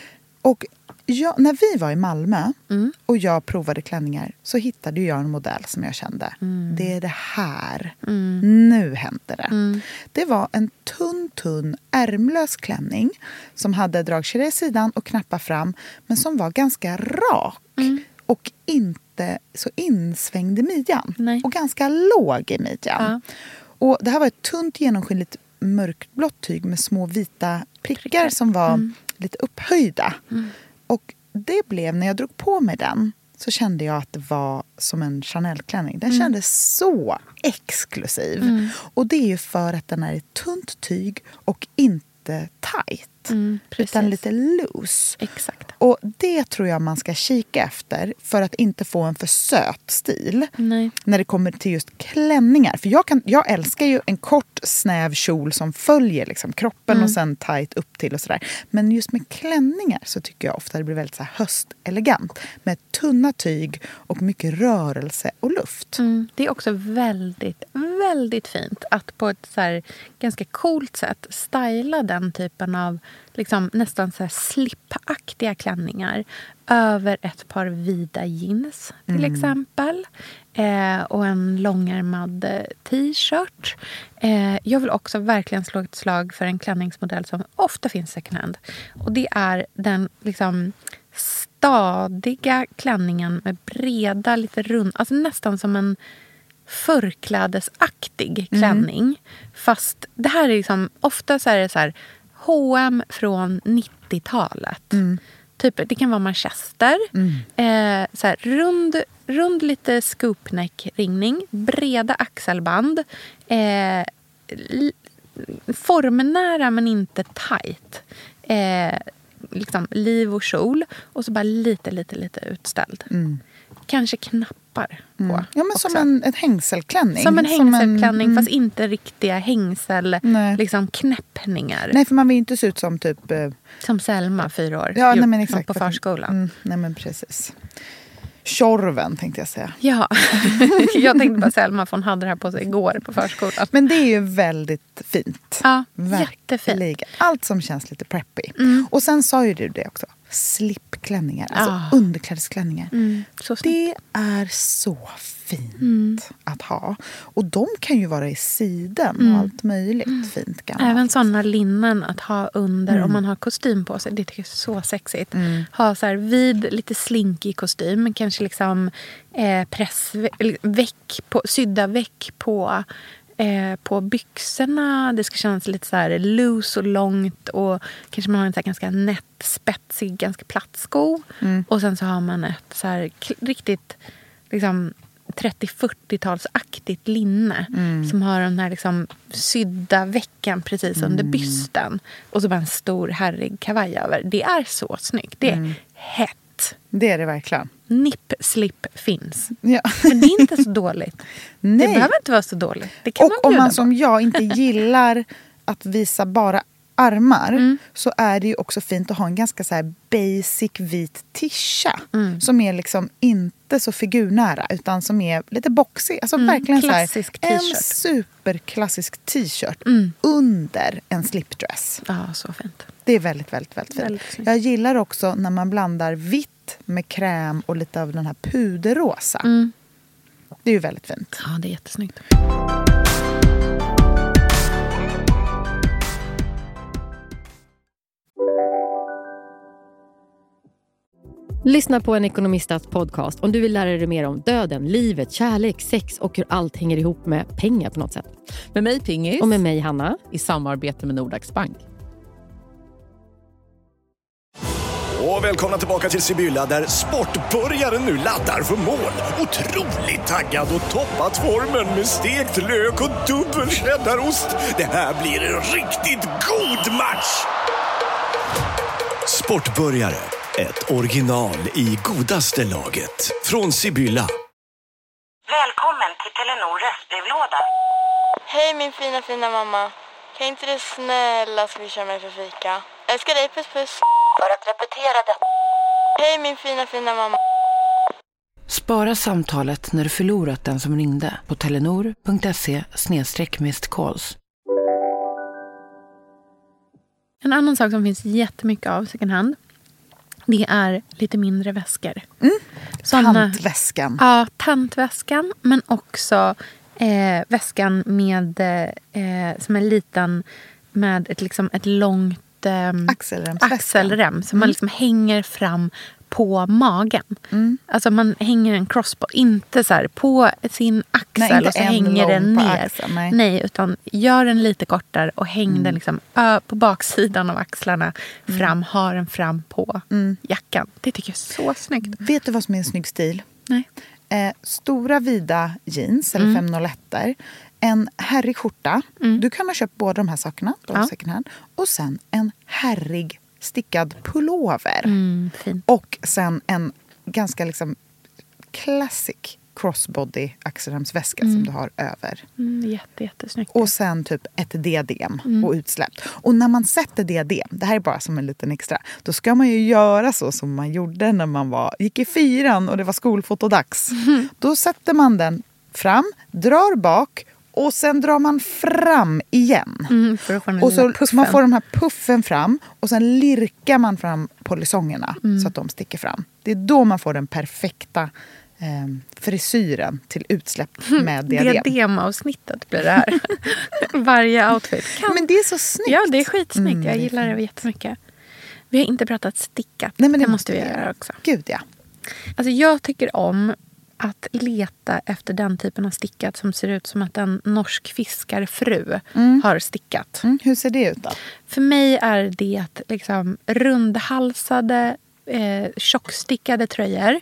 Och jag, när vi var i Malmö Mm. och jag provade klänningar så hittade jag en modell som jag kände, Mm. det är det här. Nu händer det. Det var en tunn, tunn ärmlös klänning som hade dragkedja i sidan och knappar fram men som var ganska rak Mm. och inte så insvängd i midjan. Nej. Och ganska låg i midjan. Och det här var ett tunt genomskinligt mörkblått tyg med små vita prickar, som var lite upphöjda. Och det blev, när jag drog på mig den, så kände jag att det var som en Chanel-klänning. Den kändes så exklusiv. Och det är ju för att den är i tunt tyg och inte Mm, precis. utan lite loose. Exakt. Och det tror jag man ska kika efter för att inte få en för söt stil Nej. när det kommer till just klänningar. För jag, kan, jag älskar ju en kort snäv kjol som följer liksom kroppen och sen tight upp till och sådär. Men just med klänningar så tycker jag ofta det blir väldigt så höstelegant. Med tunna tyg och mycket rörelse och luft. Mm. Det är också väldigt, väldigt fint att på ett så ganska coolt sätt styla den typen av liksom, nästan så här slipaktiga klänningar över ett par vida jeans till exempel. Eh, och en långärmad eh, t-shirt. Eh, jag vill också verkligen slå ett slag för en klänningsmodell som ofta finns second hand. Och det är den liksom stadiga klänningen med breda, lite rund, alltså nästan som en förklädesaktig klänning. Fast det här är liksom, ofta så är det så här H&M från 90-talet. Typ, det kan vara manchester. Eh, så här, rund, rund lite scoopneck-ringning. Breda axelband. Eh, formnära men inte tight. Eh, liksom liv och kjol. Och så bara lite, lite, lite utställd. Kanske knappar på. Ja, men också. som en, en hängselklänning. Som en hängselklänning mm. fast inte riktiga hängsel, Nej. liksom knäppningar. Nej, för man vill inte se ut som typ... eh, Som Selma, fyra år, Ja, nej, men exakt. på förskolan. Mm, nej, men precis. Tjorven tänkte jag säga. Ja, jag tänkte bara Selma för hon hade det här på sig igår på förskolan. Men det är ju väldigt fint. Ja, Verkligen. jättefint. Allt som känns lite preppy. Och sen sa ju du det också. Slipklänningar, alltså Ah. underklädesklänningar. Mm. Det är så fint att ha. Och de kan ju vara i siden och allt möjligt fint gammalt. Även såna linnen att ha under om man har kostym på sig. Det tycker jag är så sexigt. Ha så här vid, lite slinkig kostym. Kanske liksom eh, pressveck på, sydda veck på, eh, på byxorna. Det ska kännas lite så här loose och långt. Och kanske man har en så ganska nätt, spetsig, ganska platt sko. Och sen så har man ett så här riktigt liksom 30-40-talsaktigt linne som har den här liksom sydda veckan precis under bysten. Och så bara en stor herrig kavaj över. Det är så snyggt. Det är hett. Det är det verkligen. Nipp, slip finns. Ja. Men det är inte så dåligt. Det Nej. behöver inte vara så dåligt. Det kan Och man om man på. som jag inte gillar att visa bara armar Mm. så är det ju också fint att ha en ganska så basic vit tisha. Mm. Som är liksom inte så figurnära utan som är lite boxig. Alltså verkligen så här, Mm. en superklassisk t-shirt Mm. under en slipdress. Ja, så fint. Det är väldigt, väldigt, väldigt fint. Väldigt. Jag gillar också när man blandar vitt med kräm och lite av den här puderrosa. Mm. Det är ju väldigt fint. Ja, det är jättesnyggt. Lyssna på en ekonomistats podcast om du vill lära dig mer om döden, livet, kärlek, sex och hur allt hänger ihop med pengar på något sätt. Med mig Pingis. Och med mig Hanna. I samarbete med Nordax Bank. Och välkomna tillbaka till Sibylla där sportbörjaren nu laddar för mål. Otroligt taggad och toppat formen med stekt lök och dubbel cheddarost. Det här blir en riktigt god match! Sportbörjare, ett original i godaste laget. Från Sibylla. Välkommen till Telenor röstbrevlåda. Hej min fina fina mamma. Kan inte du snälla swisha mig för fika? Älskar dig, puss puss. För att repetera detta. Hej min fina fina mamma. Spara samtalet när du förlorat den som ringde på telenor.se calls. En annan sak som finns jättemycket av second hand. Det är lite mindre väskor. Såna- Tantväskan. Ja, tantväskan. Men också eh, väskan med, eh, som är liten med ett, liksom, ett långt eh, Axelremsväskan. axelrem. Som man liksom hänger fram på magen. Alltså man hänger en crossbody. Inte så här på sin axel Nej, och så hänger den ner. axeln, nej. utan gör den lite kortare och häng den liksom, på baksidan av axlarna. Fram, ha den fram på jackan. Det tycker jag är så snyggt. Vet du vad som är en snygg stil? Nej. Eh, stora vida jeans eller Mm. 501 En herrig skjorta. Du kan ha köpt båda de här sakerna på Ja. second hand. Och sen en herrig stickad pullover. Mm. Och sen en ganska liksom classic crossbody axelremsväska som du har över. Mm, jätte, jättesnyggt. Och sen typ ett diadem Mm. och utsläppt. Och när man sätter diadem, det här är bara som en liten extra, då ska man ju göra så som man gjorde när man var, gick i fyran och det var skolfotodags. Då sätter man den fram, drar bak och sen drar man fram igen. Mm, Och så, man får den här puffen fram och sen lirkar man fram polisongerna Mm. så att de sticker fram. Det är då man får den perfekta eh, frisyren till utsläpp med diadem. Diademavsnittet blir det här. Varje outfit. Kan... Men det är så snyggt. Ja, det är skitsnyggt. Mm, jag gillar det jättemycket. Vi har inte pratat stickat. Nej, men det, det måste vi göra också. Gud ja. Alltså, jag tycker om att leta efter den typen av stickat som ser ut som att en norsk fiskarfru har stickat. Mm, hur ser det ut då? För mig är det liksom rundhalsade, eh, tjockstickade tröjor.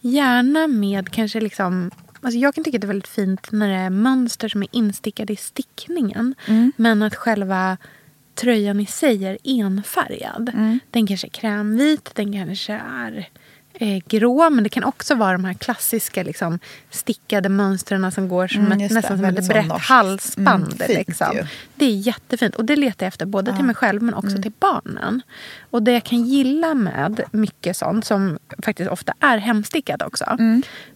Gärna med kanske liksom... Alltså jag kan tycka att det är väldigt fint när det är mönster som är instickade i stickningen. Men att själva tröjan i sig är enfärgad. Den kanske är krämvit, den kanske är eh, grå. Men det kan också vara de här klassiska liksom, stickade mönstren som går som Mm, ett, det. nästan som ett brett norskt. halsband. Mm, liksom. Det är jättefint. Och det letar jag efter både till mig själv men också till barnen. Och det jag kan gilla med mycket sånt som faktiskt ofta är hemstickat också.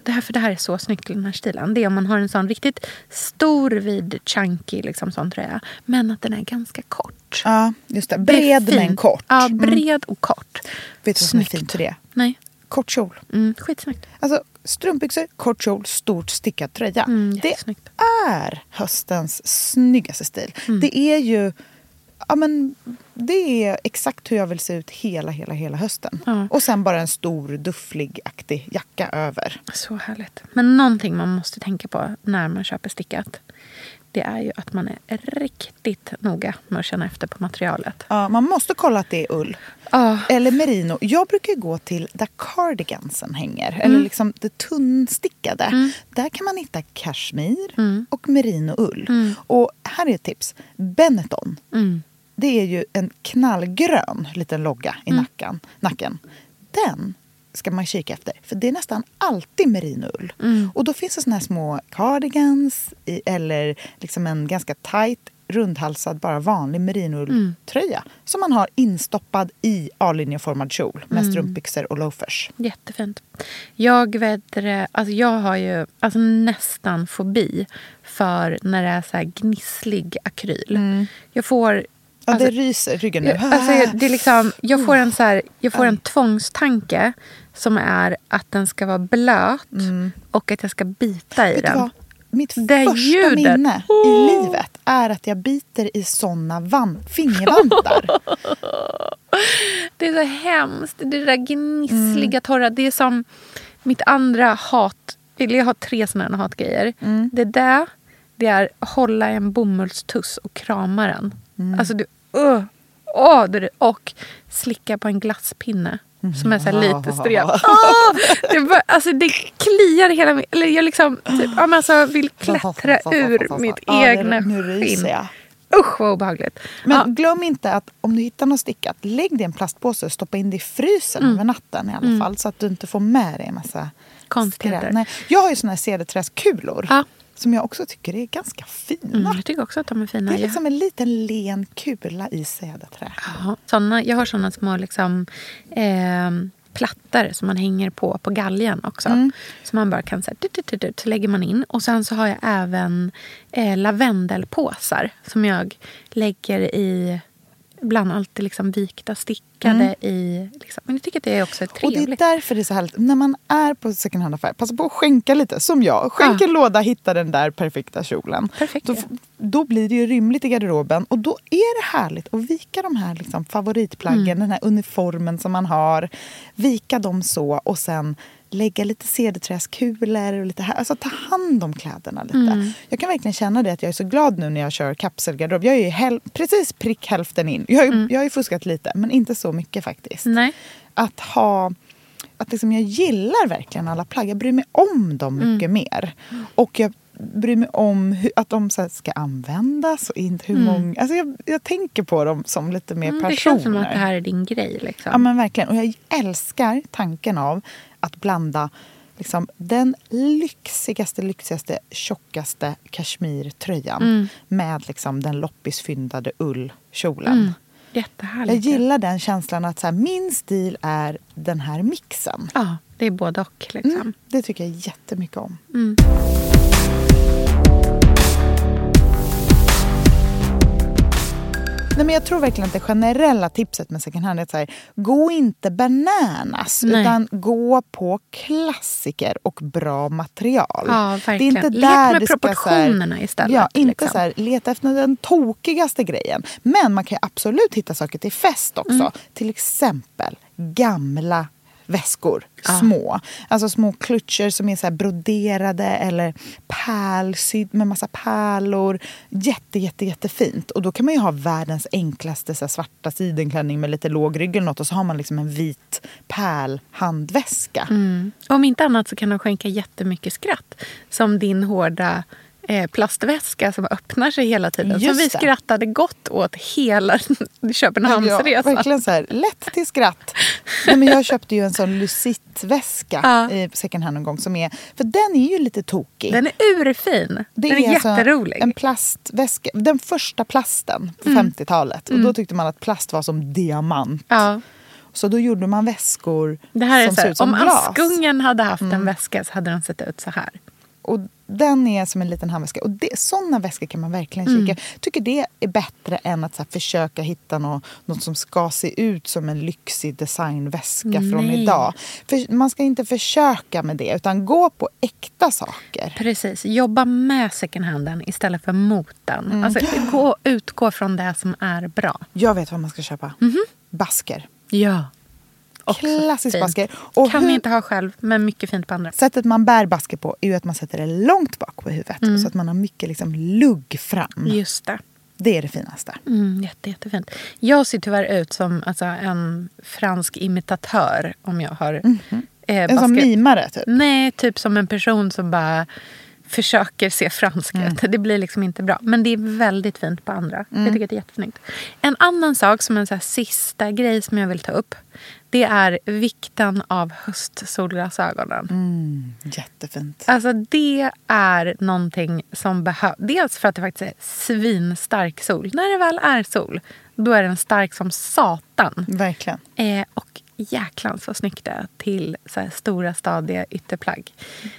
Det här, för det här är så snyggt till den här stilen. Det är om man har en sån riktigt stor vid chunky liksom, sån tröja. Men att den är ganska kort. Ja, just det. Det Bred men fint. kort. Ja, Mm. bred och kort. Vet du vad som är fint för det? Nej. Kort kjol. Mm, skitsnyggt. Alltså strumpbyxor, kort kjol, stort stickad tröja. Mm, det är höstens snyggaste stil. Mm. Det är ju... Ja, men, det är exakt hur jag vill se ut hela, hela, hela hösten. Ja. Och sen bara en stor dufflig-aktig jacka över. Så härligt. Men någonting man måste tänka på när man köper stickat. Det är ju att man är riktigt noga med att känna efter på materialet. Ja, man måste kolla att det är ull. Ja. Eller merino. Jag brukar gå till där cardigansen hänger. Mm. Eller liksom det tunnstickade. Där kan man hitta kashmir Mm. och merinoull. Och här är ett tips. Benetton. Mm. Det är ju en knallgrön liten logga i nacken, nacken. Den ska man kika efter. För det är nästan alltid merinoull. Och då finns det såna här små cardigans i, eller liksom en ganska tight rundhalsad, bara vanlig Mm. merinoulltröja som man har instoppad i A-linjeformad kjol med Mm. strumpbyxor och loafers. Jättefint. Jag, vet, alltså jag har ju alltså nästan fobi för när det är så här gnisslig akryl. Jag får... Ja, alltså- det ryser ryggen nu. Alltså, det är liksom, jag får en, så här, jag får en tvångstanke som är att den ska vara blöt och att jag ska bita i Mm. Vet den. vad? Mitt Det första ljudet. minne i livet är att jag biter i såna van- fingervantar. Det är så hemskt. Det är det där gnissliga, Mm. torra. Det är som mitt andra hat... Jag har tre såna hatgrejer. Mm. Det där, det är hålla en bomullstuss och krama den. Mm. Alltså, du, uh, är, och slicka på en glasspinne. Som är så här lite sträv. Åh, det, är bara, alltså, det kliar i hela min... Eller jag liksom typ, ja, men alltså, vill klättra ur mitt Ja, det- egna skinn. Usch vad obehagligt. Men Ja. glöm inte att om du hittar något stickat, lägg det i en plastpåse och stoppa in det i frysen Mm. över natten i alla Mm. fall. Så att du inte får med dig en massa Konstigheter. jag har ju såna här cederträskulor Ja. Som jag också tycker är ganska fina. Mm, jag tycker också att de är fina. Det är liksom en liten len kula i cederträ. Ja, såna, jag har såna små liksom, eh, plattor som man hänger på på galgen också. Mm. Så man bara kan så, här, tut, tut, tut, så lägger man in. Och sen så har jag även eh, lavendelpåsar som jag lägger i ibland alltid liksom vikta, stickade Mm. i. Liksom. Men jag tycker att det är också Och det är trevligt. därför det är så härligt. När man är på second hand-affär, passa på att skänka lite. Som jag. Skänk en låda, hitta den där perfekta kjolen. Perfekt, då, då blir det ju rymligt i garderoben. Och då är det härligt att vika de här liksom favoritplaggen, Mm. den här uniformen som man har. Vika dem så och sen lägga lite cederträskulor och lite här. Alltså ta hand om kläderna lite. Mm. Jag kan verkligen känna det att jag är så glad nu när jag kör kapselgarderob. Jag är ju häl- precis prick hälften in. Jag har, ju, jag har ju fuskat lite, men inte så mycket faktiskt. Nej. Att ha... Att liksom jag gillar verkligen alla plagg. Jag bryr mig om dem Mm. mycket mer. Och jag bryr mig om hur, att de så ska användas och inte hur Mm. många... Alltså jag, jag tänker på dem som lite mer Mm, personer. det känns som att det här är din grej. Liksom. Ja men verkligen. Och jag älskar tanken av att blanda liksom, den lyxigaste, lyxigaste, tjockaste kashmirtröjan Mm. med liksom, den loppisfyndade ullkjolen. Mm. Jag gillar den känslan att så här, min stil är den här mixen. Ja, det är både och. Liksom. Mm, det tycker jag jättemycket om. Mm. Nej, men jag tror verkligen att det generella tipset med second hand är att så här, gå inte bananas Nej. utan gå på klassiker och bra material. Ja, verkligen. Det är inte Lek där med det ska, så här- proportionerna istället, Ja, inte liksom. så här, leta efter den tokigaste grejen. Men man kan ju absolut hitta saker till fest också. Mm. Till exempel gamla väskor. Ja. Små. Alltså små klutscher som är så broderade eller pärlsydd med massa pärlor. Jätte, jätte, jättefint. Och då kan man ju ha världens enklaste så svarta sidenklänning med lite låg rygg eller något och så har man liksom en vit pärlhandväska. Mm. Om inte annat så kan de skänka jättemycket skratt. Som din hårda plastväska som öppnar sig hela tiden. Just vi det. skrattade gott åt hela Ja, Köpenhamnsresan. verkligen så här, lätt till skratt. Nej, men jag köpte ju en sån Lucite-väska Ja. i second hand någon gång. Som är, för den är ju lite tokig. Den är urfin. Det den är, alltså jätterolig. En plastväska. Den första plasten på Mm. 50-talet. Och Mm. då tyckte man att plast var som diamant. Ja. Så då gjorde man väskor är som så ser ut som om glas. Askungen hade haft en Mm. väska så hade den sett ut så här. Och den är som en liten handväska. Och det, såna väskor kan man verkligen Mm. kika. tycker det är bättre än att här, försöka hitta något, något som ska se ut som en lyxig designväska från Nej. idag. För man ska inte försöka med det, utan gå på äkta saker. Precis. Jobba med second handen istället för mot den. Mm. Alltså, gå, utgå från det som är bra. Jag vet vad man ska köpa. Mhm. Basker. Ja. Klassisk basker. Och kan hur- inte ha själv, men mycket fint på andra. Sättet man bär basker på är ju att man sätter det långt bak på huvudet. Mm. Så att man har mycket liksom lugg fram. Just det. Det är det finaste. Mm, jätte, jättefint. Jag ser tyvärr ut som alltså, en fransk imitatör om jag har... eh, Mhm. En som mimare typ. Nej, typ som en person som bara försöker se fransk ut. Det blir liksom inte bra. Men det är väldigt fint på andra. Mm. Jag tycker det är jättesnyggt. En annan sak som en så sista grej som jag vill ta upp. Det är vikten av höstsolglasögonen. Mm, jättefint. Alltså det är någonting som behövs. Dels för att det faktiskt är svinstark sol. När det väl är sol, då är den stark som satan. Verkligen. Eh, och jäklar så snyggt det är till så stora stadiga ytterplagg.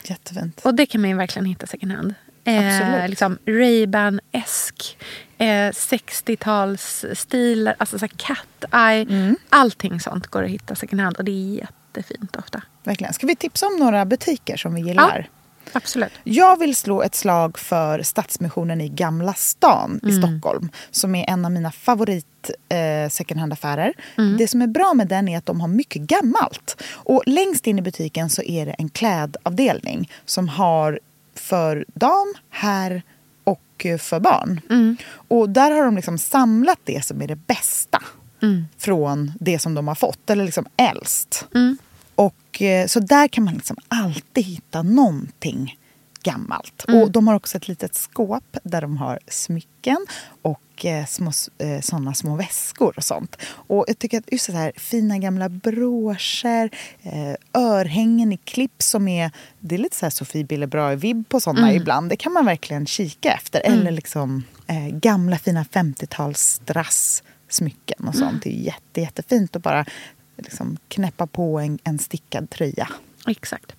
Jättefint. Och det kan man ju verkligen hitta second hand. Eh, Absolut. liksom Ray-Ban-esk. Eh, 60-talsstilar, alltså så cat eye. Mm. Allting sånt går att hitta second hand och det är jättefint ofta. Verkligen. Ska vi tipsa om några butiker som vi gillar? Absolut. Jag vill slå ett slag för Stadsmissionen i Gamla stan i Mm. Stockholm. Som är en av mina favorit eh, second hand-affärer. Mm. Det som är bra med den är att de har mycket gammalt. Och längst in i butiken så är det en klädavdelning som har för dam, herr och eh, för barn. Mm. Och där har de liksom samlat det som är det bästa Mm. från det som de har fått, eller liksom äldst. Mm. Och, eh, så där kan man liksom alltid hitta någonting gammalt. Mm. Och de har också ett litet skåp där de har smycken och eh, små, eh, såna små väskor och sånt. Och jag tycker att just så här fina gamla broscher, eh, örhängen i klipp som är, det är lite så här Sofie Billebrand-vibb på såna Mm. ibland. Det kan man verkligen kika efter. Mm. Eller liksom eh, gamla fina 50-tals strass-smycken och sånt. Det är jätte, jättefint att bara liksom knäppa på en, en stickad tröja. Exakt.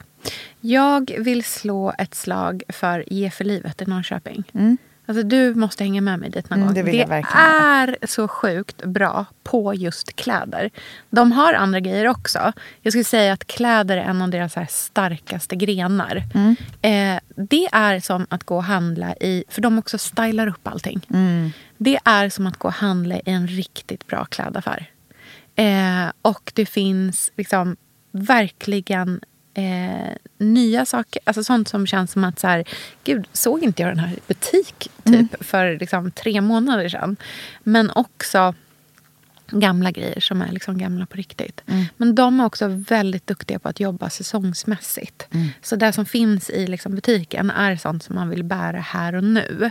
Jag vill slå ett slag för Ge för livet i Norrköping. Mm. Alltså, du måste hänga med mig dit någon Mm, gång. det vill jag verkligen är så sjukt bra på just kläder. De har andra grejer också. Jag skulle säga att kläder är en av deras starkaste grenar. Mm. Eh, det är som att gå och handla i... För de också stylar upp allting. Mm. Det är som att gå och handla i en riktigt bra klädaffär. Eh, och det finns liksom verkligen eh, nya saker. Alltså sånt som känns som att så här, gud, såg inte jag den här butik typ för liksom, tre månader sedan. Men också gamla grejer som är liksom gamla på riktigt. Men de är också väldigt duktiga på att jobba säsongsmässigt. Så det som finns i liksom butiken är sånt som man vill bära här och nu.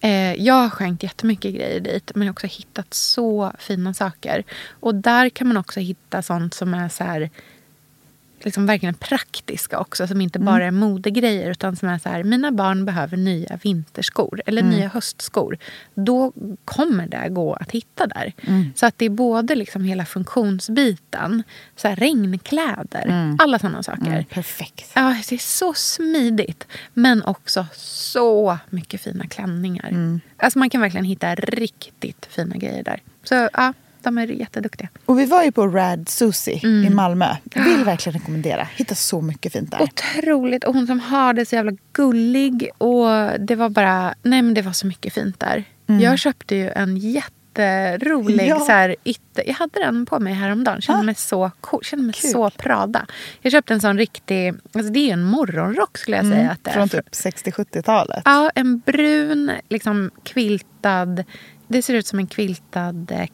Eh, jag har skänkt jättemycket grejer dit men jag har också hittat så fina saker. Och där kan man också hitta sånt som är så här liksom verkligen praktiska också. Som inte bara är modegrejer utan som är så här, mina barn behöver nya vinterskor eller Mm. nya höstskor. Då kommer det gå att hitta där. Mm. Så att det är både liksom hela funktionsbiten, så här regnkläder, Mm. alla sådana saker. Mm, perfekt. Ja, det är så smidigt. Men också så mycket fina klänningar. Mm. Alltså man kan verkligen hitta riktigt fina grejer där. Så ja, de är jätteduktiga. Och vi var ju på Rad Susie Mm. i Malmö. Vill verkligen rekommendera. Hitta så mycket fint där. Otroligt. Och hon som har det så jävla gullig. Och det var bara, nej men det var så mycket fint där. Mm. Jag köpte ju en jätterolig Ja. så här, ytter. Jag hade den på mig häromdagen. Kände mig så cool. Kände mig Kul. så Prada. Jag köpte en sån riktig, alltså det är ju en morgonrock skulle jag säga Mm, att det. Från typ 60-70-talet. Ja, en brun liksom quiltad... Det ser ut som en quiltad eh,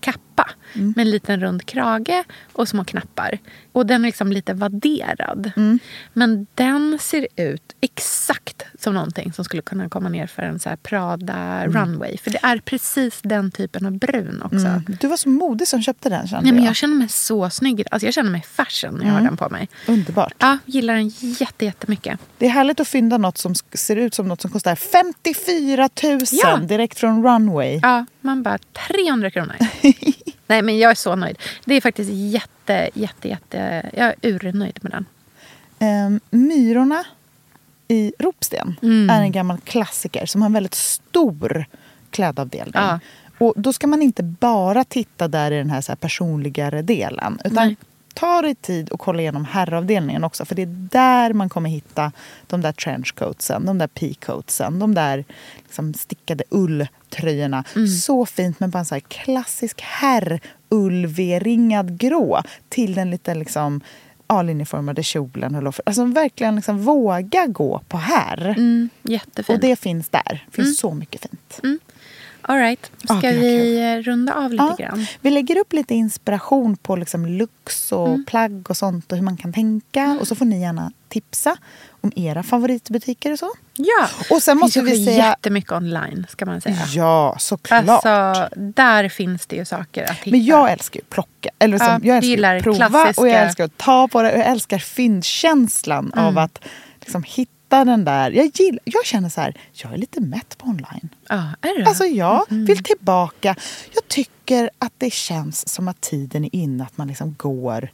kappa Mm. med en liten rund krage och små knappar. Och den är liksom lite vadderad. Mm. Men den ser ut exakt som någonting som skulle kunna komma ner för en så Prada runway. För det är precis den typen av brun också. Mm. Du var så modig som köpte den kände Nej, men jag. jag känner mig så snygg. Alltså jag känner mig fashion när jag har Mm. den på mig. Underbart. Ja, gillar den jätte, jättemycket. Det är härligt att fynda något som ser ut som något som kostar 54 000 Ja. direkt från Runway. Ja, man bara 300 kronor. Nej, men jag är så nöjd. Det är faktiskt jätte, jätte, jätte... Jag är urnöjd med den. Ehm, Myrorna i Ropsten Mm. är en gammal klassiker som har en väldigt stor klädavdelning. Ja. Och då ska man inte bara titta där i den här, så här personligare delen. Utan Nej. Ta dig tid och kolla igenom herravdelningen också. För det är där man kommer hitta de där trenchcoatsen, de där peacoatsen, de där liksom stickade ulltröjorna. Mm. Så fint med bara en så här klassisk herr ullv-ringad grå till den lite liksom A-linjeformade kjolen. Alltså verkligen liksom våga gå på herr. Mm, jättefint. Och det finns där. Det finns Mm. så mycket fint. All right. Ska gud, vad vi eh, runda av lite Ja. grann? Vi lägger upp lite inspiration på liksom looks och Mm. plagg och sånt och hur man kan tänka. Och så får ni gärna tipsa om era favoritbutiker och så. Ja. Och sen måste finns vi säga... jättemycket online, ska man säga. Ja, såklart. Alltså, där finns det ju saker att hitta. Men jag älskar ju plocka. Eller som, Ja, jag älskar att prova klassiska- och jag älskar att ta på det. Och jag älskar fyndkänslan Mm. av att liksom hitta den där. Jag, gillar, jag känner så här, jag är lite mätt på online. Ja, är det? Alltså jag Mm. vill tillbaka. Jag tycker att det känns som att tiden är inne att man liksom går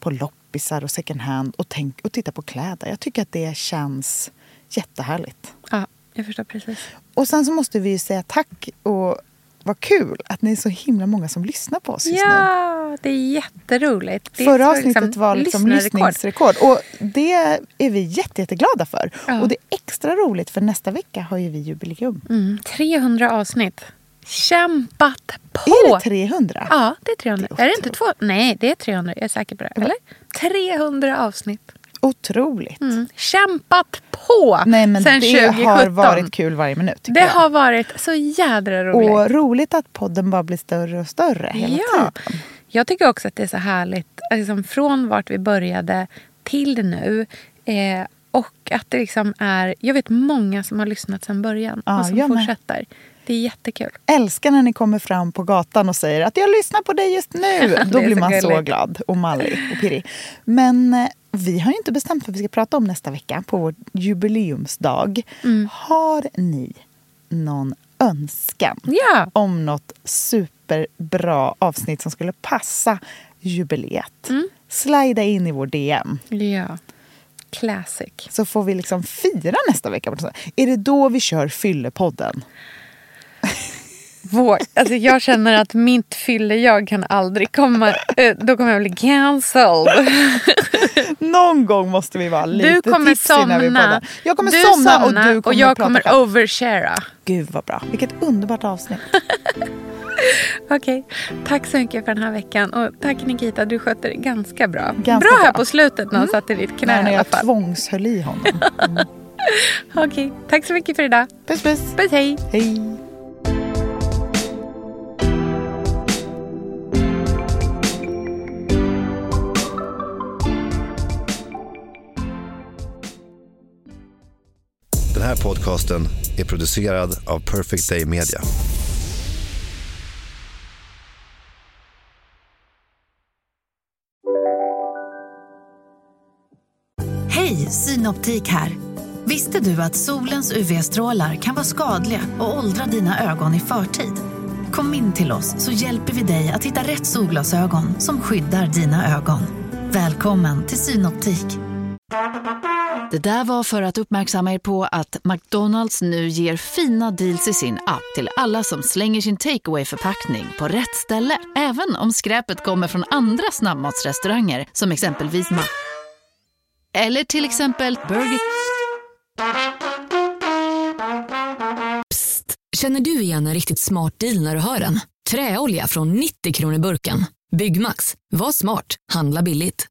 på loppisar och second hand och, tänk, och tittar på kläder. Jag tycker att det känns jättehärligt. Ja, jag förstår precis. Och sen så måste vi ju säga tack och vad kul att ni är så himla många som lyssnar på oss just nu. Ja, det är jätteroligt. Det är Förra så avsnittet var liksom lyssningsrekord. Och det är vi jätte, jätteglada för. Ja. Och det är extra roligt för nästa vecka har ju vi jubileum. Mm, 300 avsnitt. Kämpat på! Är det 300? Ja, det är 300. är, det inte två? Nej, det är 300. Jag är säker på det. Eller? 300 avsnitt. Otroligt. Mm. Kämpat på Nej, men sen det 2017. har varit kul varje minut. Det jag. har varit så jädra roligt. Och roligt att podden bara blir större och större hela Ja. tiden. Jag tycker också att det är så härligt, liksom från vart vi började till nu. Eh, och att det liksom är, jag vet många som har lyssnat sedan början Ja, och som med. fortsätter. Det är jättekul. Älskar när ni kommer fram på gatan och säger att jag lyssnar på dig just nu. Det Då blir så man så gulligt. glad och mallig och pirrig. Men eh, vi har ju inte bestämt vad vi ska prata om nästa vecka på vår jubileumsdag. Mm. Har ni någon önskan Ja. om något superbra avsnitt som skulle passa jubileet? Mm. Slida in i vår DM. Ja. Classic. Så får vi liksom fira nästa vecka. Är det då vi kör Fyllepodden? Vår, alltså jag känner att mitt fylle jag kan aldrig komma... eh, Då kommer jag bli cancelled. Någon gång måste vi vara lite Du kommer tipsy när vi somna. poddar. Jag kommer Du somna och du kommer och jag prata kommer själv. overshara. Gud vad bra. Vilket underbart avsnitt. Okej, tack så mycket för den här veckan. Och tack Nikita, du skötte det ganska bra. Ganska bra här bra. Mm. på slutet när han satte ditt knä Nej, när i alla jag fall. tvångshöll i honom. Mm. Okej, tack så mycket för idag. Puss puss. Puss hej. Hej. Här podcasten är producerad av Perfect Day Media. Hej, Synoptik här. Visste du att solens UV-strålar kan vara skadliga och åldra dina ögon i förtid? Kom in till oss så hjälper vi dig att hitta rätt solglasögon som skyddar dina ögon. Välkommen till Synoptik. Det där var för att uppmärksamma er på att McDonalds nu ger fina deals i sin app till alla som slänger sin takeaway förpackning på rätt ställe. Även om skräpet kommer från andra snabbmatsrestauranger som exempelvis Ma... Eller till exempel Burger... Psst! Känner du igen en riktigt smart deal när du hör den? Träolja från 90 kronor burken. Byggmax. Var smart. Handla billigt.